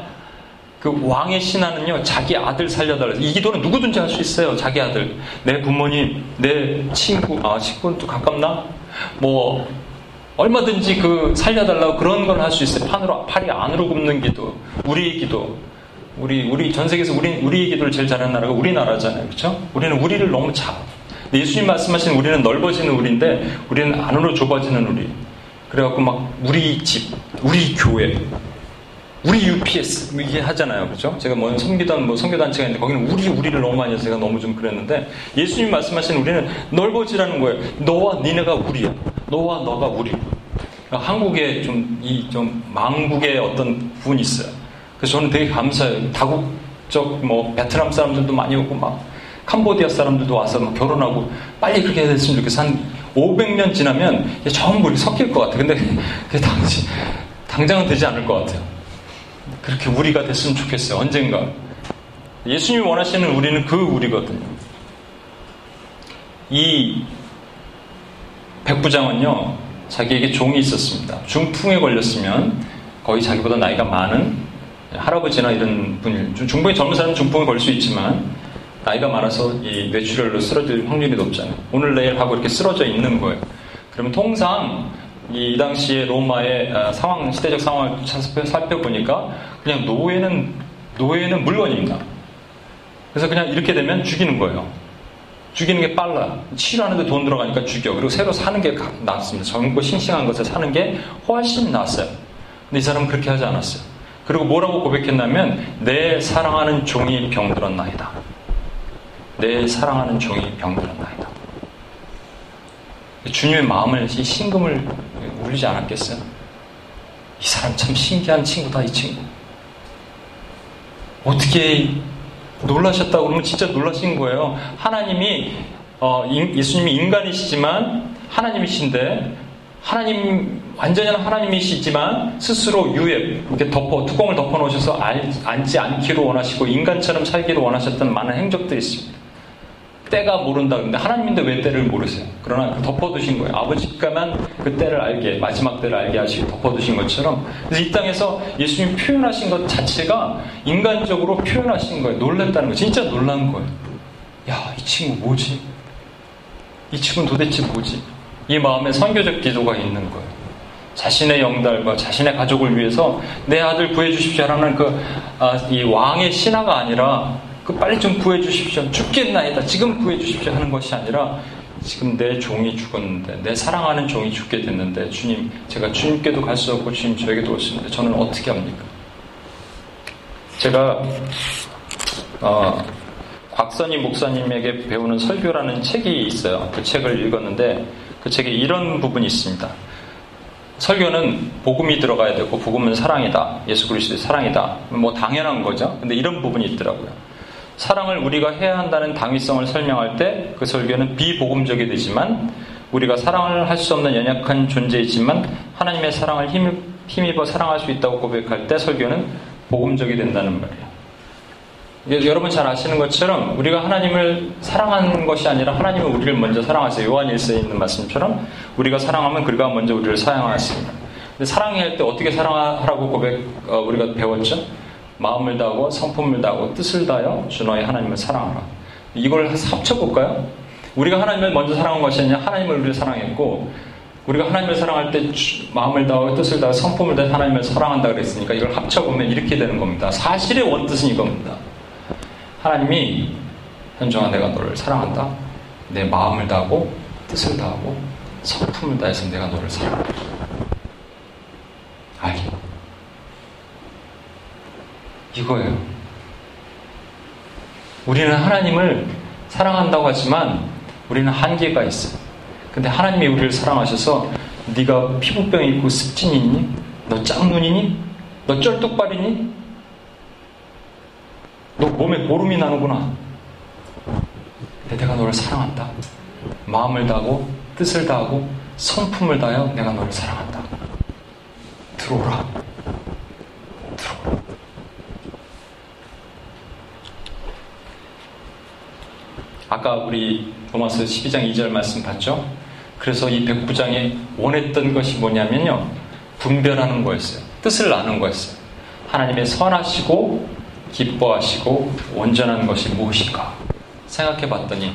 그 왕의 신하는요, 자기 아들 살려달라. 이 기도는 누구든지 할 수 있어요, 자기 아들. 내 부모님, 내 친구, 아, 친구는 또 가깝나? 뭐 얼마든지 그 살려달라고 그런 걸할수 있어요. 판으로 팔이 안으로 굽는 기도, 우리의 기도. 우리 우리 전 세계에서 우리 우리의 기도를 제일 잘하는 나라가 우리나라잖아요, 그렇죠? 우리는 우리를 너무 작. 예수님 말씀하신 우리는 넓어지는 우리인데 우리는 안으로 좁아지는 우리. 그래갖고 막 우리 집, 우리 교회, 우리 UPS 뭐 이게 하잖아요, 그렇죠? 제가 뭐 선교단 뭐 선교단체가 있는데 거기는 우리 우리를 너무 많이 해서 제가 너무 좀 그랬는데 예수님 말씀하신 우리는 넓어지라는 거예요. 너와 니네가 우리야. 너와 너가 우리. 한국에 좀 이좀 망국의 어떤 부분이 있어요. 그래서 저는 되게 감사해요. 다국적 뭐 베트남 사람들도 많이 오고 막 캄보디아 사람들도 와서 막 결혼하고 빨리 그렇게 됐으면 좋겠어. 한 500년 지나면 전부 섞일 것 같아. 근데 그 당시 당장은 되지 않을 것 같아요. 그렇게 우리가 됐으면 좋겠어요. 언젠가. 예수님이 원하시는 우리는 그 우리거든요. 이 백부장은요, 자기에게 종이 있었습니다. 중풍에 걸렸으면 거의 자기보다 나이가 많은 할아버지나 이런 분이, 중풍에 젊은 사람은 중풍에 걸릴 수 있지만, 나이가 많아서 이 뇌출혈로 쓰러질 확률이 높잖아요. 오늘 내일 하고 이렇게 쓰러져 있는 거예요. 그러면 통상 이 당시에 로마의 아, 상황, 시대적 상황을 살펴보니까 그냥 노예는, 노예는 물론입니다. 그래서 그냥 이렇게 되면 죽이는 거예요. 죽이는 게 빨라. 치료하는데 돈 들어가니까 죽여. 그리고 새로 사는 게 낫습니다. 젊고 싱싱한 것을 사는 게 훨씬 낫어요. 근데 이 사람은 그렇게 하지 않았어요. 그리고 뭐라고 고백했냐면 내 사랑하는 종이 병들었나이다. 내 사랑하는 종이 병들었나이다. 주님의 마음을 이 신금을 울리지 않았겠어요? 이 사람 참 신기한 친구다, 이 친구. 어떻게 놀라셨다고 그러면 진짜 놀라신 거예요. 하나님이 어, 예수님이 인간이시지만 하나님이신데 하나님 완전한 하나님이시지만 스스로 유예 이렇게 덮어 뚜껑을 덮어 놓으셔서 앉지 않기로 원하시고 인간처럼 살기로 원하셨던 많은 행적들이 있습니다. 때가 모른다 그런데 하나님인데 왜 때를 모르세요? 그러나 그 덮어두신 거예요. 아버지가만 그 때를 알게 마지막 때를 알게 하시고 덮어두신 것처럼 그래서 이 땅에서 예수님 표현하신 것 자체가 인간적으로 표현하신 거예요. 놀랬다는 거 진짜 놀란 거예요. 야 이 친구 뭐지? 이 친구는 도대체 뭐지? 이 마음에 선교적 기도가 있는 거예요. 자신의 영달과 자신의 가족을 위해서 내 아들 구해주십시오라는 그, 아, 이 왕의 신화가 아니라 그 빨리 좀 구해주십시오. 죽겠나이다. 지금 구해주십시오. 하는 것이 아니라 지금 내 종이 죽었는데, 내 사랑하는 종이 죽게 됐는데, 주님, 제가 주님께도 갈 수 없고, 주님 저에게도 오시는데, 저는 어떻게 합니까? 제가, 어, 곽선희 목사님에게 배우는 설교라는 책이 있어요. 그 책을 읽었는데, 그 책에 이런 부분이 있습니다. 설교는 복음이 들어가야 되고, 복음은 사랑이다. 예수 그리스도의 사랑이다. 뭐 당연한 거죠. 근데 이런 부분이 있더라고요. 사랑을 우리가 해야 한다는 당위성을 설명할 때 그 설교는 비복음적이 되지만 우리가 사랑을 할 수 없는 연약한 존재이지만 하나님의 사랑을 힘, 힘입어 사랑할 수 있다고 고백할 때 설교는 복음적이 된다는 말이에요. 여러분 잘 아시는 것처럼 우리가 하나님을 사랑하는 것이 아니라 하나님은 우리를 먼저 사랑하세요. 요한 1세에 있는 말씀처럼 우리가 사랑하면 그가 먼저 우리를 사랑하십니다. 근데 사랑할 때 어떻게 사랑하라고 고백 어, 우리가 배웠죠? 마음을 다하고 성품을 다하고 뜻을 다하여 주 너의 하나님을 사랑하라. 이걸 합쳐볼까요? 우리가 하나님을 먼저 사랑한 것이 아니라 하나님을 우리를 사랑했고 우리가 하나님을 사랑할 때 마음을 다하고 뜻을 다하고 성품을 다해 하나님을 사랑한다 그랬으니까 이걸 합쳐보면 이렇게 되는 겁니다. 사실의 원뜻은 이겁니다. 하나님이 현정아 내가 너를 사랑한다. 내 마음을 다하고 뜻을 다하고 성품을 다해서 내가 너를 사랑한다. 알겠 이거예요. 우리는 하나님을 사랑한다고 하지만 우리는 한계가 있어요. 근데 하나님이 우리를 사랑하셔서 네가 피부병 있고 습진 있니? 너 짝눈이니? 너 쩔뚝발이니? 너 몸에 보름이 나는구나. 근데 내가 너를 사랑한다. 마음을 다하고 뜻을 다하고 성품을 다하여 내가 너를 사랑한다. 들어오라. 들어오라. 아까 우리 로마서 12장 2절 말씀 봤죠? 그래서 이 백부장이 원했던 것이 뭐냐면요. 분별하는 거였어요. 뜻을 아는 거였어요. 하나님의 선하시고 기뻐하시고 온전한 것이 무엇인가 생각해 봤더니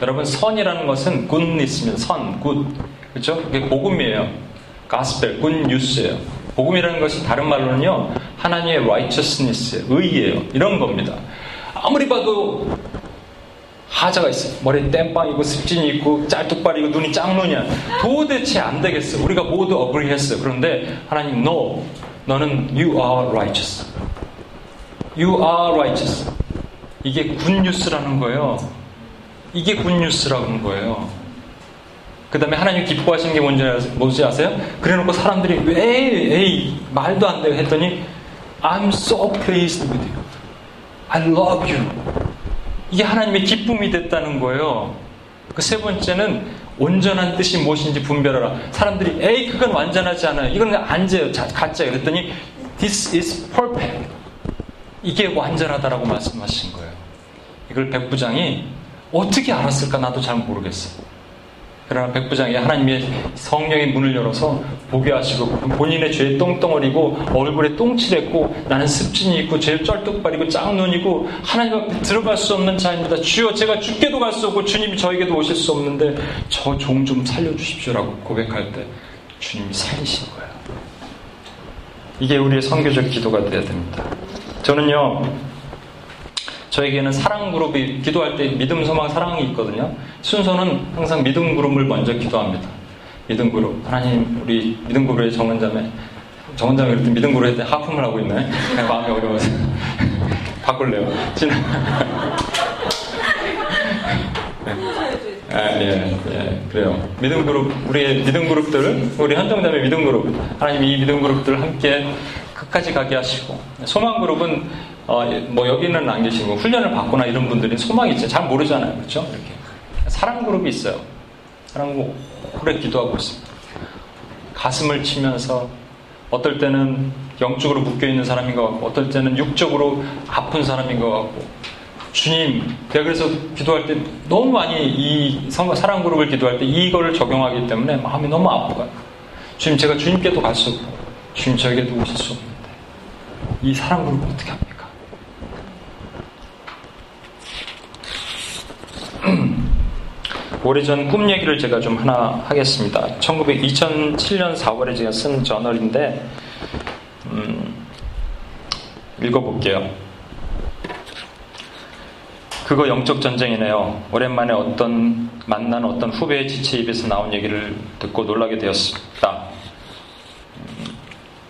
여러분 선이라는 것은 goodness입니다. 선, good. 그렇죠? 그게 복음이에요. gospel, good news예요. 복음이라는 것이 다른 말로는요. 하나님의 righteousness, 의예요. 이런 겁니다. 아무리 봐도 하자가 있어. 머리에 땜빵이고 습진이 있고 짤뚝발이고 눈이 짱눈이야. 도대체 안 되겠어. 우리가 모두 어그리했어. 그런데 하나님 no. 너는 you are righteous. You are righteous. 이게 굿뉴스라는 거예요. 이게 굿뉴스라는 거예요. 그 다음에 하나님 기뻐하시는 게 뭔지, 뭔지 아세요? 그래 놓고 사람들이 왜, 에이, 말도 안 돼. 했더니 I'm so pleased with you. I love you. 이게 하나님의 기쁨이 됐다는 거예요. 그 세 번째는 온전한 뜻이 무엇인지 분별하라. 사람들이 에이 그건 완전하지 않아요. 이건 안재요. 가짜예요. 그랬더니 this is perfect. 이게 완전하다라고 말씀하신 거예요. 이걸 백부장이 어떻게 알았을까 나도 잘 모르겠어요. 그러나 백부장이 하나님의 성령의 문을 열어서 보게 하시고 본인의 죄에 똥덩어리고 얼굴에 똥칠했고 나는 습진이 있고 죄 쩔뚝발이고 짱눈이고 하나님 앞에 들어갈 수 없는 자입니다. 주여 제가 죽게도 갈 수 없고 주님이 저에게도 오실 수 없는데 저 종 좀 살려주십시오라고 고백할 때 주님이 살리신 거예요. 이게 우리의 성교적 기도가 되어야 됩니다. 저는요 저에게는 사랑 그룹이 기도할 때 믿음, 소망, 사랑이 있거든요. 순서는 항상 믿음 그룹을 먼저 기도합니다. 믿음 그룹. 하나님, 우리 믿음 그룹의 정원자매. 정원자매 때 믿음 그룹에 때 하품을 하고 있네. 마음이 어려워서. 바꿀래요. 진 아, 예, 예, 그래요. 믿음 그룹, 우리의 믿음 그룹들, 우리 현정자매 믿음 그룹, 하나님 이 믿음 그룹들을 함께 끝까지 가게 하시고, 소망 그룹은, 어, 뭐 여기는 안 계시고, 훈련을 받거나 이런 분들이 소망이 있죠. 잘 모르잖아요. 그렇죠? 이렇게. 사랑 그룹이 있어요. 사랑 그룹, 오래 기도하고 있습니다. 가슴을 치면서, 어떨 때는 영적으로 묶여있는 사람인 것 같고, 어떨 때는 육적으로 아픈 사람인 것 같고, 주님, 내가 그래서 기도할 때 너무 많이 이 사랑 그룹을 기도할 때 이거를 적용하기 때문에 마음이 너무 아프가요. 주님, 제가 주님께도 갈 수 없고, 주님 저에게도 오실 수 없는데, 이 사랑 그룹을 어떻게 합니까? 오래전 꿈 얘기를 제가 좀 하나 하겠습니다. 1900, 2007년 4월에 제가 쓴 저널인데, 음, 읽어볼게요. 그거 영적 전쟁이네요. 오랜만에 어떤 만난 어떤 후배의 지체 입에서 나온 얘기를 듣고 놀라게 되었습니다.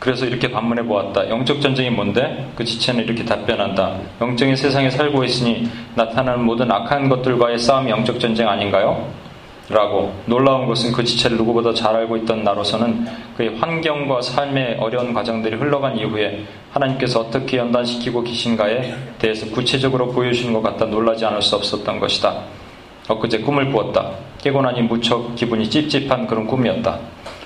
그래서 이렇게 반문해 보았다. 영적 전쟁이 뭔데? 그 지체는 이렇게 답변한다. 영적인 세상에 살고 있으니 나타나는 모든 악한 것들과의 싸움이 영적 전쟁 아닌가요? 라고 놀라운 것은 그 지체를 누구보다 잘 알고 있던 나로서는 그의 환경과 삶의 어려운 과정들이 흘러간 이후에 하나님께서 어떻게 연단시키고 계신가에 대해서 구체적으로 보여주신 것 같다 놀라지 않을 수 없었던 것이다. 엊그제 꿈을 꾸었다. 깨고 나니 무척 기분이 찝찝한 그런 꿈이었다.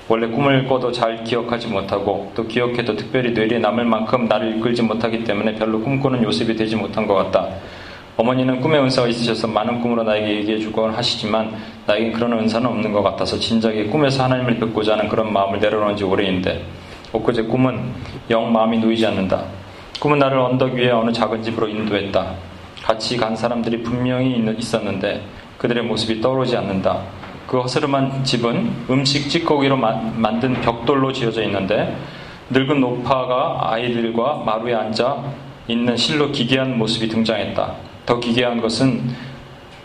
원래 꿈을 꿔도 잘 기억하지 못하고 또 기억해도 특별히 뇌리에 남을 만큼 나를 이끌지 못하기 때문에 별로 꿈꾸는 요셉이 되지 못한 것 같다. 어머니는 꿈의 은사가 있으셔서 많은 꿈으로 나에게 얘기해 주곤 하시지만 나에겐 그런 은사는 없는 것 같아서 진작에 꿈에서 하나님을 뵙고자 하는 그런 마음을 내려놓은 지 오래인데 엊그제 꿈은 영 마음이 놓이지 않는다. 꿈은 나를 언덕 위에 어느 작은 집으로 인도했다. 같이 간 사람들이 분명히 있었는데 그들의 모습이 떠오르지 않는다. 그 허스름한 집은 음식 찌꺼기로 만든 벽돌로 지어져 있는데 늙은 노파가 아이들과 마루에 앉아 있는 실로 기괴한 모습이 등장했다. 더 기괴한 것은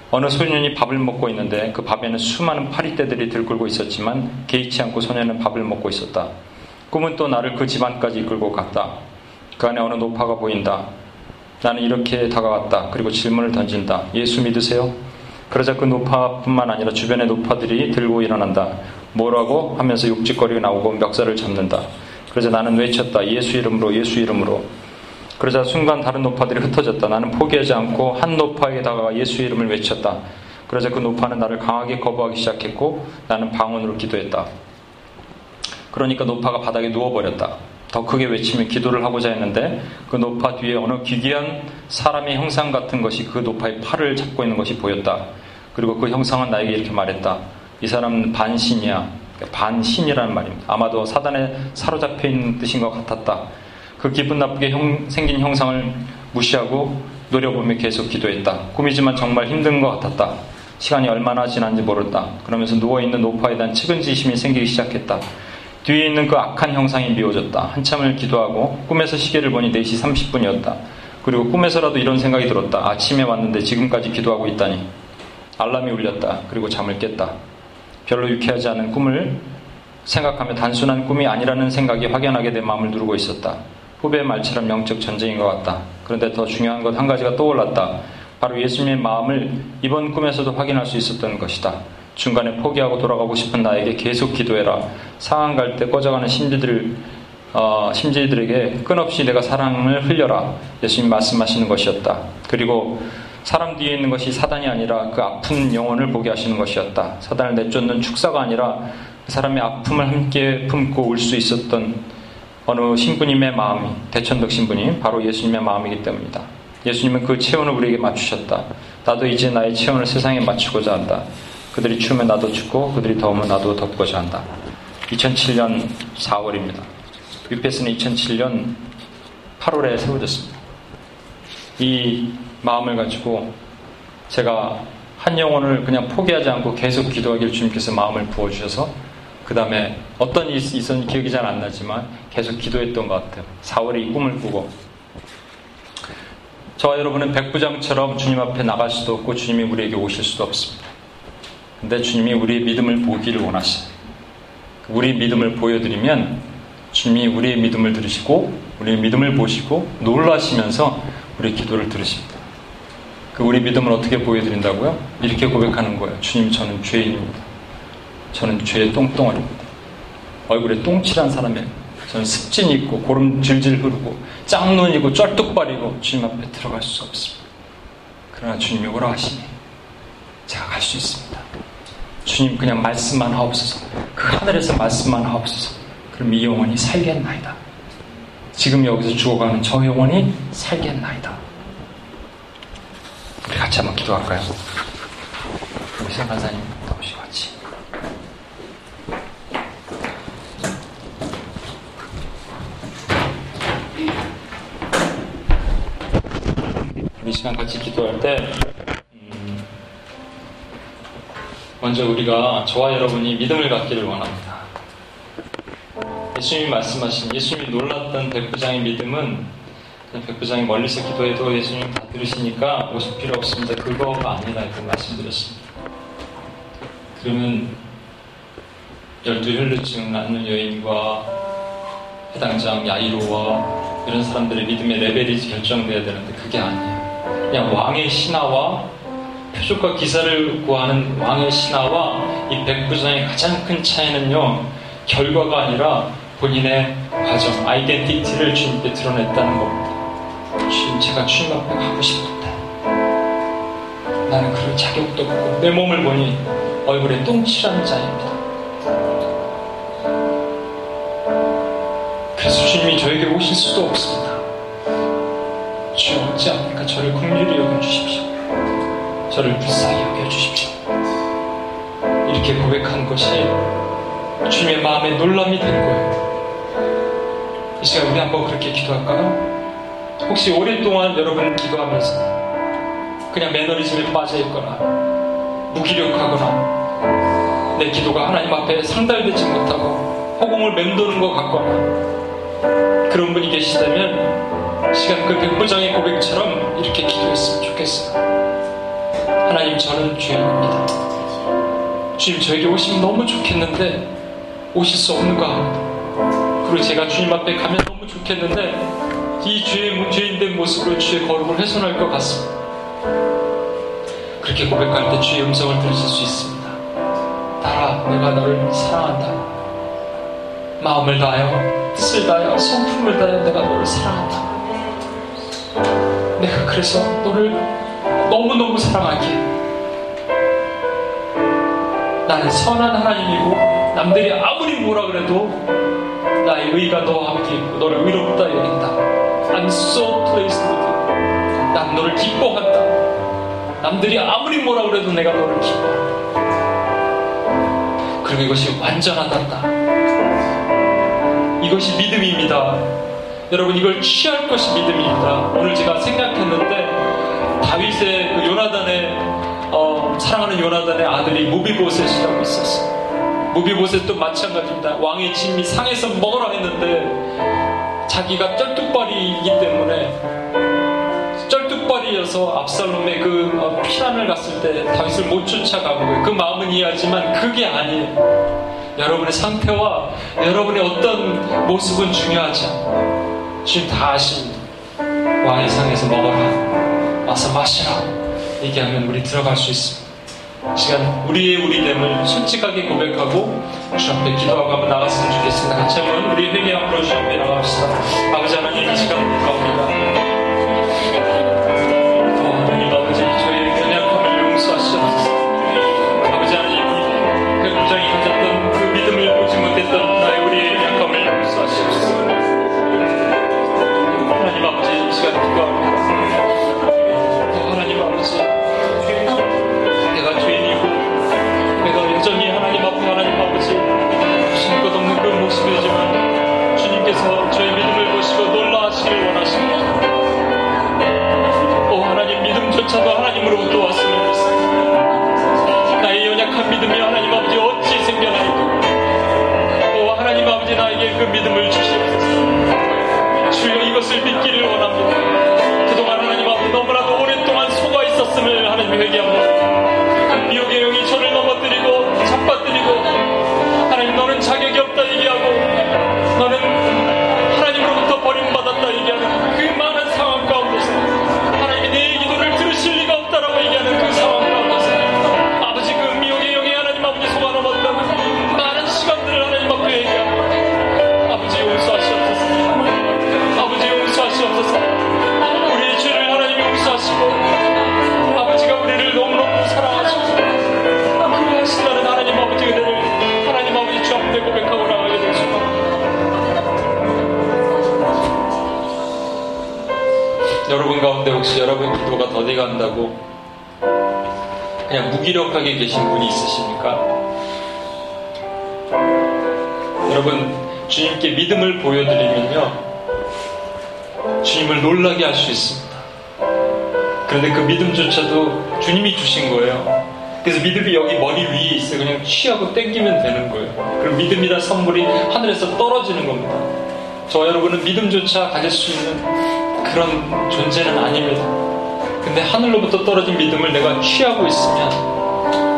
어느 소년이 밥을 먹고 있는데 그 밥에는 수많은 파리떼들이 들끓고 있었지만 개의치 않고 소년은 밥을 먹고 있었다. 꿈은 또 나를 그 집안까지 이끌고 갔다. 그 안에 어느 노파가 보인다. 나는 이렇게 다가갔다. 그리고 질문을 던진다. 예수 믿으세요? 그러자 그 노파뿐만 아니라 주변의 노파들이 들고 일어난다. 뭐라고 하면서 욕짓거리가 나오고 멱살을 잡는다. 그러자 나는 외쳤다. 예수 이름으로 예수 이름으로 그러자 순간 다른 노파들이 흩어졌다. 나는 포기하지 않고 한 노파에게 다가가 예수 이름을 외쳤다. 그러자 그 노파는 나를 강하게 거부하기 시작했고 나는 방언으로 기도했다. 그러니까 노파가 바닥에 누워버렸다. 더 크게 외치며 기도를 하고자 했는데 그 노파 뒤에 어느 기괴한 사람의 형상 같은 것이 그 노파의 팔을 잡고 있는 것이 보였다. 그리고 그 형상은 나에게 이렇게 말했다. 이 사람은 반신이야. 반신이라는 말입니다. 아마도 사단에 사로잡혀 있는 뜻인 것 같았다. 그 기분 나쁘게 형, 생긴 형상을 무시하고 노려보며 계속 기도했다. 꿈이지만 정말 힘든 것 같았다. 시간이 얼마나 지난지 모른다. 그러면서 누워있는 노파에 대한 측은지심이 생기기 시작했다. 뒤에 있는 그 악한 형상이 미워졌다. 한참을 기도하고 꿈에서 시계를 보니 4시 30분이었다. 그리고 꿈에서라도 이런 생각이 들었다. 아침에 왔는데 지금까지 기도하고 있다니. 알람이 울렸다. 그리고 잠을 깼다. 별로 유쾌하지 않은 꿈을 생각하며 단순한 꿈이 아니라는 생각이 확연하게 내 마음을 누르고 있었다. 후배의 말처럼 영적 전쟁인 것 같다. 그런데 더 중요한 것 한 가지가 떠올랐다. 바로 예수님의 마음을 이번 꿈에서도 확인할 수 있었던 것이다. 중간에 포기하고 돌아가고 싶은 나에게 계속 기도해라. 상황 갈 때 꺼져가는 심지들, 어, 심지들에게 끊없이 내가 사랑을 흘려라. 예수님 말씀하시는 것이었다. 그리고 사람 뒤에 있는 것이 사단이 아니라 그 아픈 영혼을 보게 하시는 것이었다. 사단을 내쫓는 축사가 아니라 그 사람의 아픔을 함께 품고 울 수 있었던 어느 신부님의 마음이 대천덕 신부님 바로 예수님의 마음이기 때문이다. 예수님은 그 체온을 우리에게 맞추셨다. 나도 이제 나의 체온을 세상에 맞추고자 한다. 그들이 추우면 나도 춥고 그들이 더우면 나도 덥고자 한다. 2007년 4월입니다. 위패스는 2007년 8월에 세워졌습니다. 이 마음을 가지고 제가 한 영혼을 그냥 포기하지 않고 계속 기도하기를 주님께서 마음을 부어주셔서 그 다음에 어떤 일이 있었는지 기억이 잘 안 나지만 계속 기도했던 것 같아요. 4월에 이 꿈을 꾸고. 저와 여러분은 백부장처럼 주님 앞에 나갈 수도 없고 주님이 우리에게 오실 수도 없습니다. 근데 주님이 우리의 믿음을 보기를 원하시요 우리의 믿음을 보여드리면 주님이 우리의 믿음을 들으시고 우리의 믿음을 보시고 놀라시면서 우리의 기도를 들으십니다. 그 우리 믿음을 어떻게 보여드린다고요? 이렇게 고백하는 거예요. 주님 저는 죄인입니다. 저는 죄의 똥덩어리입니다. 얼굴에 똥칠한 사람이에요. 저는 습진 있고 고름 질질 흐르고 짱눈이고 쩔뚝발이고 주님 앞에 들어갈 수 없습니다. 그러나 주님이 오라 하시니 제가 갈 수 있습니다. 주님 그냥 말씀만 하옵소서. 그 하늘에서 말씀만 하옵소서. 그럼 이 영혼이 살겠나이다. 지금 여기서 죽어가는 저 영혼이 살겠나이다. 우리 같이 한번 기도할까요? 우리 생간사님 나오시고 같이. 이 시간 같이 기도할 때 먼저 우리가 저와 여러분이 믿음을 갖기를 원합니다. 예수님이 말씀하신 예수님이 놀랐던 백부장의 믿음은 백부장이 멀리서 기도해도 예수님 다 들으시니까 오실 필요 없습니다. 그거가 아니라 이렇게 말씀드렸습니다. 그러면 열두 혈루증 낳는 여인과 해당장 야이로와 이런 사람들의 믿음의 레벨이 결정돼야 되는데 그게 아니에요. 그냥 왕의 신하와 표적과 기사를 구하는 왕의 신하와 이 백부장의 가장 큰 차이는요 결과가 아니라 본인의 과정, 아이덴티티를 주님께 드러냈다는 겁니다. 주님, 제가 주님 앞에 가고 싶은데 나는 그럴 자격도 없고 내 몸을 보니 얼굴에 똥칠한 자입니다. 그래서 주님이 저에게 오실 수도 없습니다. 주여 어찌합니까? 저를 긍휼히 여겨주십시오. 저를 불쌍히 여겨주십시오. 이렇게 고백한 것이 주님의 마음에 놀람이 된 거예요. 이 시간 우리 한번 그렇게 기도할까요? 혹시 오랫동안 여러분 기도하면서 그냥 매너리즘에 빠져 있거나 무기력하거나 내 기도가 하나님 앞에 상달되지 못하고 허공을 맴도는 것 같거나 그런 분이 계시다면 시간 그 백부장의 고백처럼 이렇게 기도했으면 좋겠어요. 하나님 저는 죄인입니다. 주님 저에게 오시면 너무 좋겠는데 오실 수 없는가 합니다. 그리고 제가 주님 앞에 가면 너무 좋겠는데 이 죄의 죄인된 모습으로 주의 거룩을 훼손할 것 같습니다. 그렇게 고백할 때 주의 음성을 들으실 수 있습니다. 따라 내가 너를 사랑한다. 마음을 다하여 뜻을 다하여 성품을 다하여 내가 너를 사랑한다. 내가 그래서 너를 너무너무 사랑하기에 나는 선한 하나님이고 남들이 아무리 뭐라 그래도 나의 의가 너와 함께 있고 너를 의롭다 여긴다. I'm so pleased with you. 난 너를 기뻐한다. 남들이 아무리 뭐라 그래도 내가 너를 기뻐한다. 그리고 이것이 완전하단다. 이것이 믿음입니다. 여러분 이걸 취할 것이 믿음입니다. 오늘 제가 생각했는데 다윗의 그 요나단의 어, 사랑하는 요나단의 아들이 무비보셋이라고 있었어요. 무비보셋도 마찬가지입니다. 왕의 짐이 상해서 먹으라 했는데 자기가 쩔뚝발이기 때문에 쩔뚝발이어서 압살롬의 그 어, 피난을 갔을 때 다윗을 못 쫓아가고 그 마음은 이해하지만 그게 아니에요. 여러분의 상태와 여러분의 어떤 모습은 중요하지 않아요. 지금 다 아십니다. 왕의 상에서 먹어라. 와서 마시라. 얘기하면 우리 들어갈 수 있습니다. 시간 우리의 우리됨을 솔직하게 고백하고 주 앞에 기도하고 한번 나갔으면 좋겠습니다. 같이 한번 우리 회개 앞으로 주 앞에 나갑시다.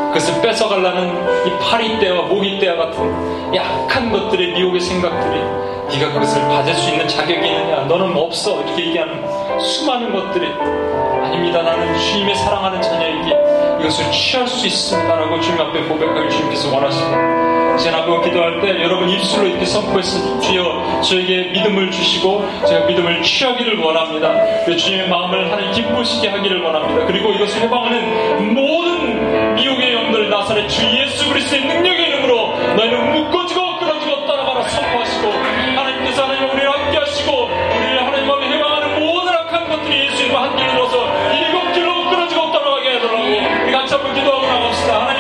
그것을 뺏어가려는 이 파리떼와 모기떼와 같은 약한 것들의 미혹의 생각들이 네가 그것을 받을 수 있는 자격이 있느냐? 너는 없어? 이렇게 얘기하는 수많은 것들이 아닙니다. 나는 주님의 사랑하는 자녀에게 이것을 취할 수 있습니다라고 주님 앞에 고백하기 주님께서 원하십니다 제가 나보고 기도할 때 여러분 입술로 이렇게 선포했으니 주여 저에게 믿음을 주시고 제가 믿음을 취하기를 원합니다. 주님의 마음을 하나님 기쁘시게 하기를 원합니다. 그리고 이것을 해방하는 모든 미혹의 영들 나사렛 주 예수 그리스도의 능력의 이름으로 너희는 묶어지고 끊어지고 따라가라 선포하시고 하나님께서 하나님 우리를 함께 하시고 우리를 하나님 앞에 해방하는 모든 악한 것들이 예수님과 함께 이루어서 일곱 길로 끊어지고 따라가게 하더라고 우리 같이 한번 기도하고 나갑시다. 하나님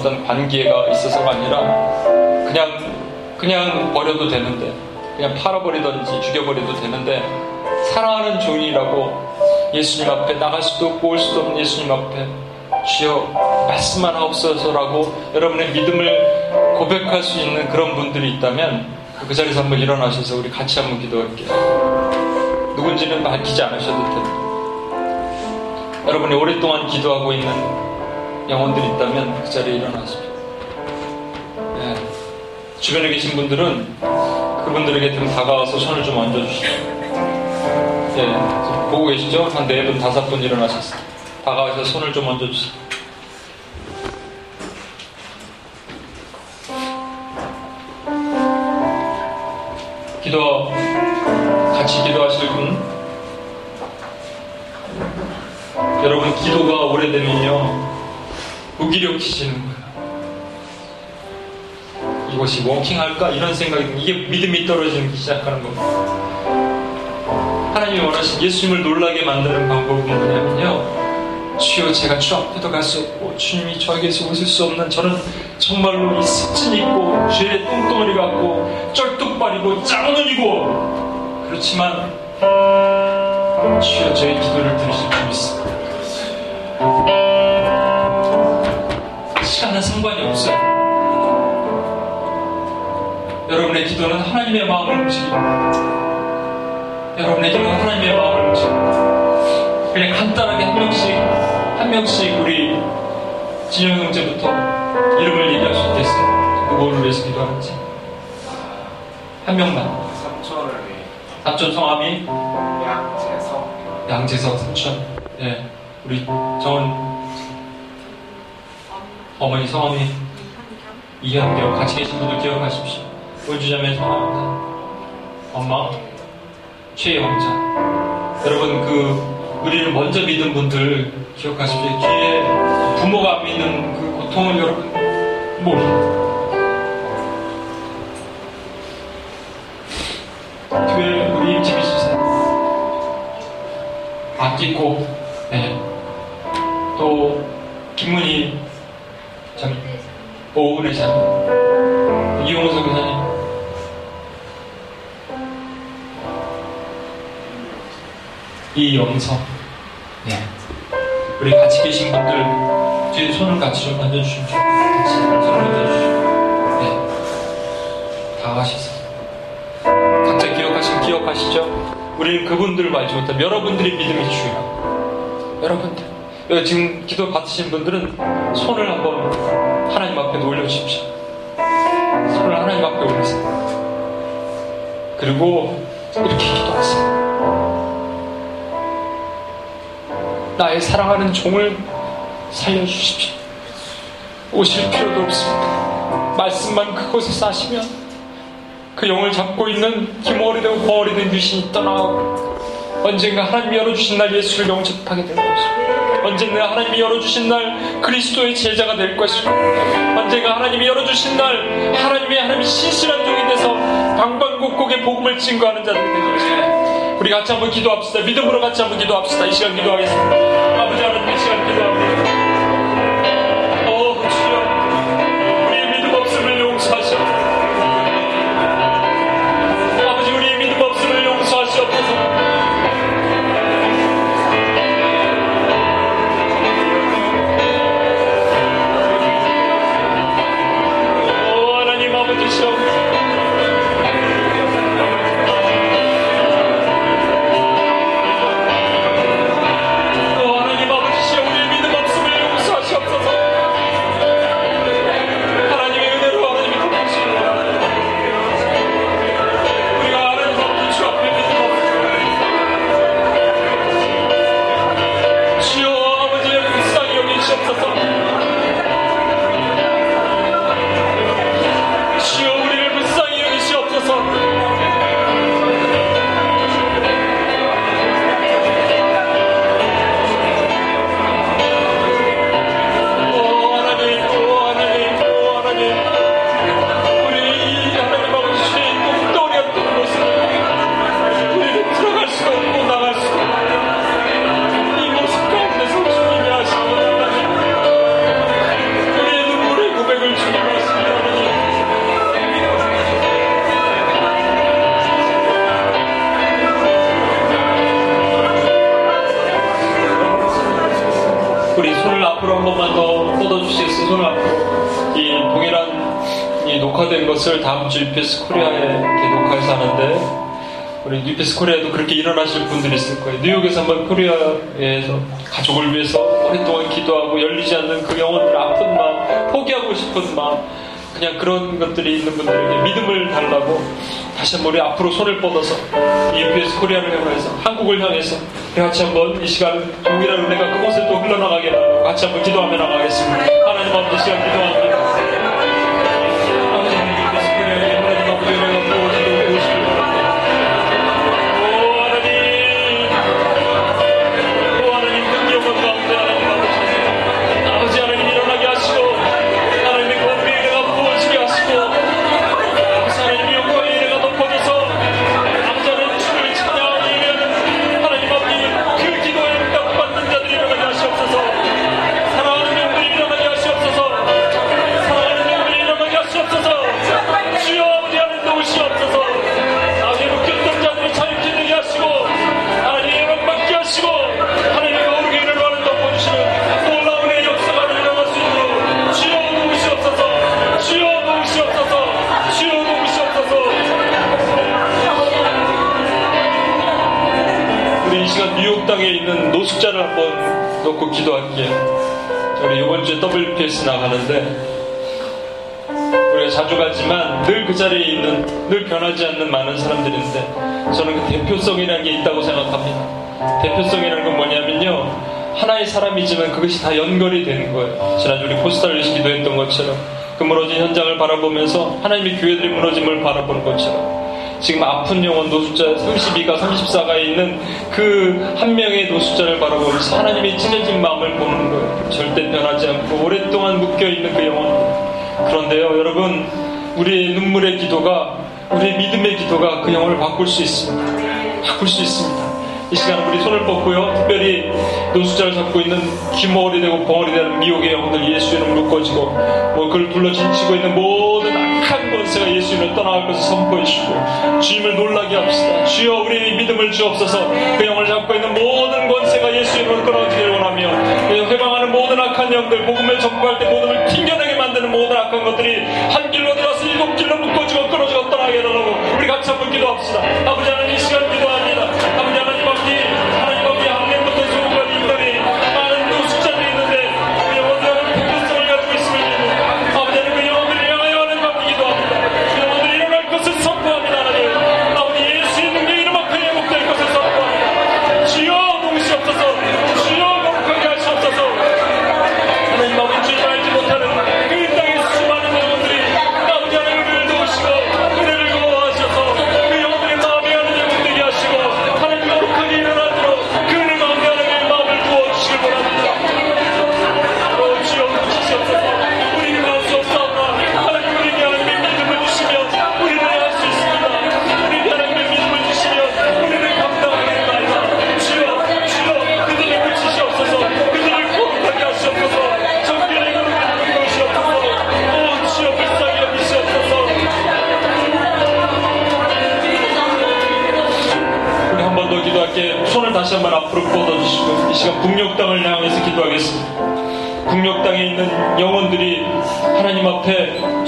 어떤 관계가 있어서가 아니라 그냥 그냥 버려도 되는데 그냥 팔아버리든지 죽여버려도 되는데 사랑하는 종이라고 예수님 앞에 나갈 수도 없고 올 수도 없는 예수님 앞에 주여 말씀만 하옵소서라고 여러분의 믿음을 고백할 수 있는 그런 분들이 있다면 그 자리에서 한번 일어나셔서 우리 같이 한번 기도할게요. 누군지는 밝히지 않으셔도 됩니다. 여러분이 오랫동안 기도하고 있는 영혼들이 있다면 그 자리에 일어나십시오. 예. 주변에 계신 분들은 그분들에게 좀 다가와서 손을 좀. 예. 지금 보고 계시죠? 한 네 분, 다섯 분 일어나셨어요. 다가와서 손을 좀 얹어주세요. 기도, 같이 기도하실 분? 여러분, 기도가 오래되면요, 무기력해지는 거예요. 이것이 워킹할까? 이런 생각이 이게 믿음이 떨어지기 시작하는 겁니다. 하나님이 원하신 예수님을 놀라게 만드는 방법은 뭐냐면요. 주여 제가 주 앞에도 갈 수 없고 주님이 저에게서 오실 수 없는 저는 정말로 이 습진 있고 죄의 똥덩어리 같고 쩔뚝발이고 짱눈이고 그렇지만 주여 저의 기도를 들으실 줄 믿습니다. 시간은 상관이 없어요. 여러분의 기도는 하나님의 마음을 움직입니다. 여러분의 기도는 하나님의 마음을 움직입니다. 그냥 간단하게 한 명씩 한 명씩 우리 진영 형제부터 이름을 얘기할 수 있겠어? 누구를 위해서 기도하는지 한 명만 삼촌을 위해 삼촌 성함이 양재석 양재석 삼촌 예 우리 정은 어머니 성함이 이현경. 같이 계신 분들 기억하십시오. 울주자매 성함입니다. 엄마 최영자 여러분 그 우리를 먼저 믿은 분들 기억하십시오. 뒤에 부모가 안 믿는 그 고통을 여러분 모르 교회 우리 임집이 주세요 아끼고 오은혜 장 이용석 교사님. 이영석. 네. 우리 같이 계신 분들 뒤에 손을 같이 좀 만져주십시오. 같이 손을 만져주십시오. 네. 다 하셨어요. 각자 기억하신 기억하시죠? 우리는 그분들을 알지 못하면 여러분들이 믿음이 주요 여러분들. 지금 기도 받으신 분들은 손을 한번 앞에 올려주십시오. 손을 하나님 앞에 올리세요. 그리고 이렇게 기도하세요. 나의 사랑하는 종을 살려주십시오. 오실 필요도 없습니다. 말씀만 그곳에 싸시면 그 영을 잡고 있는 김어리든 고어리든 귀신이 떠나고 언젠가 하나님이 열어주신 날 예수를 영접하게 될 것이고 언젠가 하나님이 열어주신 날 그리스도의 제자가 될 것이고 언젠가 하나님이 열어주신 날 하나님의 하나님이 신실한 종이 돼서 방방곡곡의 복음을 증거하는 자들이 될 것이고 우리 같이 한번 기도합시다. 믿음으로 같이 한번 기도합시다. 이 시간 기도하겠습니다. 아버지 하나님 이 시간 기도합니다 주 UPS 코리아에 녹화해서 하는데, 우리 UPS 코리아에도 그렇게 일어나실 분들이 있을 거예요. 뉴욕에서 한번 코리아에서 가족을 위해서 오랫동안 기도하고 열리지 않는 그 영혼들 아픈 마음, 포기하고 싶은 마음, 그냥 그런 것들이 있는 분들에게 믿음을 달라고 다시 한번 우리 앞으로 손을 뻗어서 이 UPS 코리아를 향해서 한국을 향해서 같이 한번 이 시간 동일한 은혜가 그곳에 또 흘러나가게 같이 한번 기도하며 나가겠습니다. 하나님 앞에 이 시간 기도합니다. 땅에 있는 노숙자를 한번 놓고 기도할게요 우리 이번 주에 WPS 나가는데 우리가 자주 가지만 늘 그 자리에 있는 늘 변하지 않는 많은 사람들인데 저는 그 대표성이라는 게 있다고 생각합니다. 대표성이라는 건 뭐냐면요. 하나의 사람이지만 그것이 다 연결이 되는 거예요. 지난주 우리 포스터를 기도했던 것처럼 그 무너진 현장을 바라보면서 하나님의 교회들이 무너짐을 바라보는 것처럼 지금 아픈 영혼 노숙자 32가 34가에 있는 그 한 명의 노숙자를 바라보면서 하나님의 찢어진 마음을 보는 거예요. 절대 변하지 않고 오랫동안 묶여있는 그 영혼. 그런데요, 여러분, 우리의 눈물의 기도가, 우리의 믿음의 기도가 그 영혼을 바꿀 수 있습니다. 바꿀 수 있습니다. 이 시간 우리 손을 뻗고요. 특별히 노숙자를 잡고 있는 기머리 되고 벙어리 되는 미혹의 영혼들 예수 이름으로 꺼지고 뭐 그걸 둘러 진치고 있는 모든 악한 권세가 예수 이름으로 떠나갈 것을 선포해 주시고 주님을 놀라게 합시다. 주여 우리의 믿음을 주옵소서 그 영을 잡고 있는 모든 권세가 예수 이름으로 끊어지기를 원하며 회방하는 모든 악한 영들 복음을 전부할 때 모든을 튕겨내게 만드는 모든 악한 것들이 한 길로 들어서 일곱 길로 묶어지고 끊어지고 떠나게 해달라고 우리 같이 한번 기도합시다. 아버지 하나님 이 시간 기도합니다.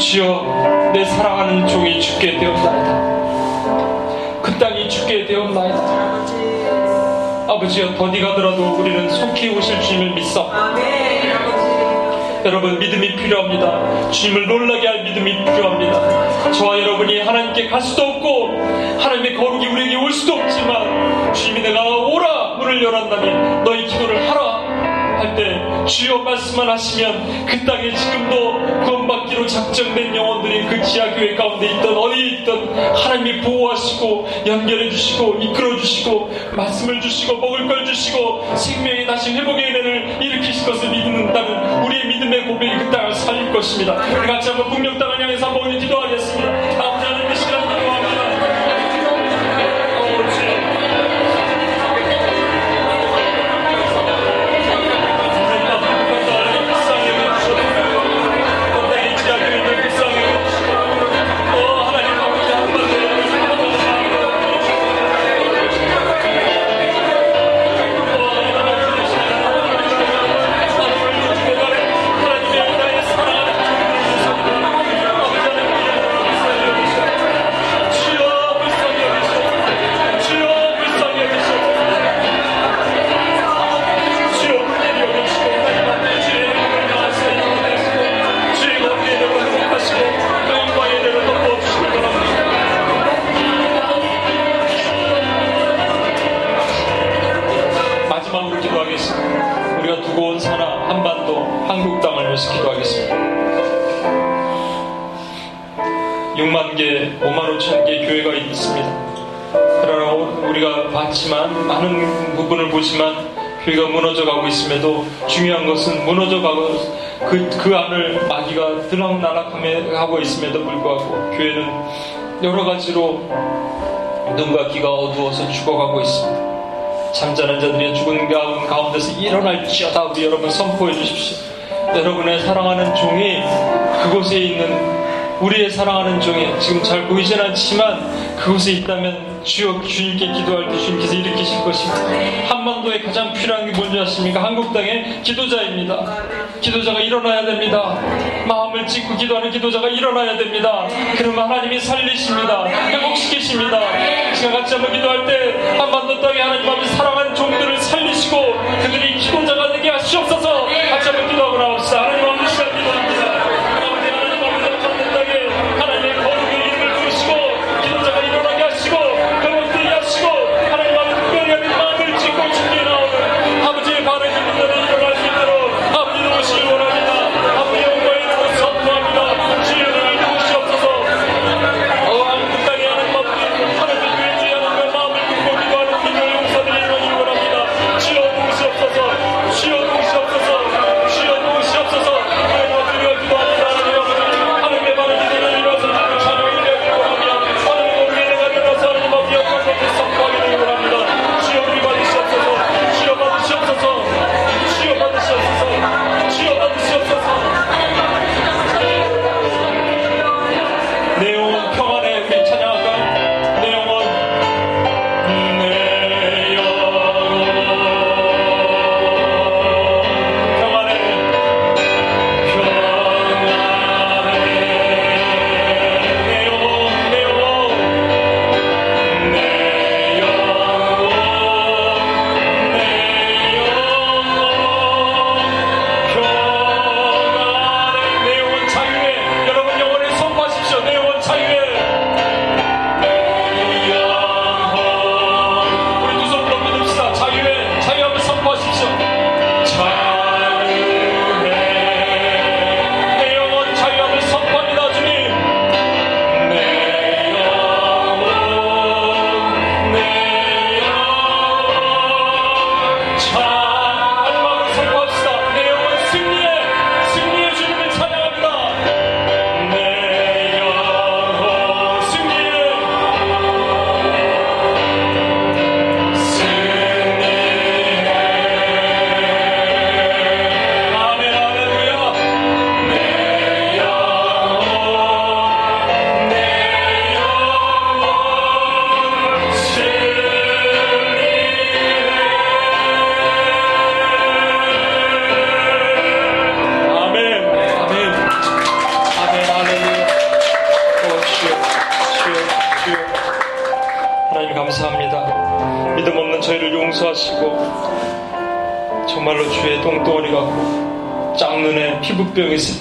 주여 내 사랑하는 종이 죽게 되었나이다 그 땅이 죽게 되었나이다 아버지여 더디 가 더라도 우리는 속히 오실 주님을 믿사 여러분 믿음이 필요합니다. 주님을 놀라게 할 믿음이 필요합니다. 저와 여러분이 하나님께 갈 수도 없고 하나님의 거룩이 우리에게 올 수도 없지만 주님이 내가 오라 문을 열었다니 너희 기도를 하라 할 때 주여 말씀만 하시면 그 땅에 지금도 구원받기로 작정된 영혼들이 그 지하교회 가운데 있던 어디에 있던 하나님이 보호하시고 연결해 주시고 이끌어 주시고 말씀을 주시고 먹을 걸 주시고 생명이 다시 회복의 은혜를 일으키실 것을 믿는다는 우리의 믿음의 고백이 그 땅을 살릴 것입니다. 같이 한번 북녘 땅을 향해서 한번 기도하겠습니다. 6만 개, 5만 5천 개 교회가 있습니다 그러나 우리가 봤지만 많은 부분을 보지만 교회가 무너져 가고 있음에도 중요한 것은 무너져 가고 그, 그 안을 마귀가 들락날락하고 있음에도 불구하고 교회는 여러 가지로 눈과 귀가 어두워서 죽어가고 있습니다. 잠자는 자들이 죽은 가운 가운데서 일어날지어다 우리 여러분 선포해 주십시오. 여러분의 사랑하는 종이 그곳에 있는 우리의 사랑하는 종이 지금 잘 보이진 않지만 그곳에 있다면 주여 주님께 기도할 때 주님께서 일으키실 것입니다. 한반도에 가장 필요한 게 뭔지 아십니까? 한국 땅의 기도자입니다. 기도자가 일어나야 됩니다. 마음을 찢고 기도하는 기도자가 일어나야 됩니다. 그러면 하나님이 살리십니다. 회복시키십니다. 제가 같이 한번 기도할 때 한반도 땅에 하나님 앞에 사랑한 종들을 살리시고 그들이 기도자가 되게 하시옵소서 같이 한번 기도하고 나옵시다. 하나님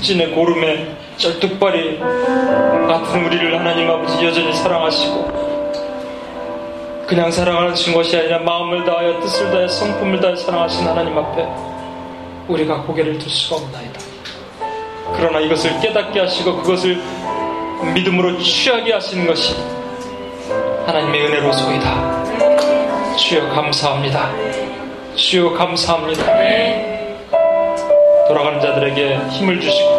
습진에 고름에 쩔뚝발이 같은 우리를 하나님 아버지 여전히 사랑하시고 그냥 사랑하신 것이 아니라 마음을 다하여 뜻을 다하여 성품을 다하여 사랑하신 하나님 앞에 우리가 고개를 들 수가 없나이다. 그러나 이것을 깨닫게 하시고 그것을 믿음으로 취하게 하시는 것이 하나님의 은혜로소이다. 주여 감사합니다. 주여 감사합니다 자들에게 힘을 주시고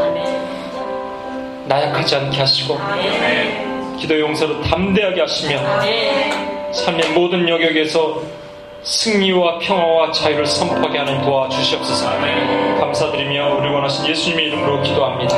나약하지 않게 하시고 기도 용서로 담대하게 하시며 삶의 모든 영역에서 승리와 평화와 자유를 선포하게 하는 도와주시옵소서. 감사드리며 우리 원하신 예수님의 이름으로 기도합니다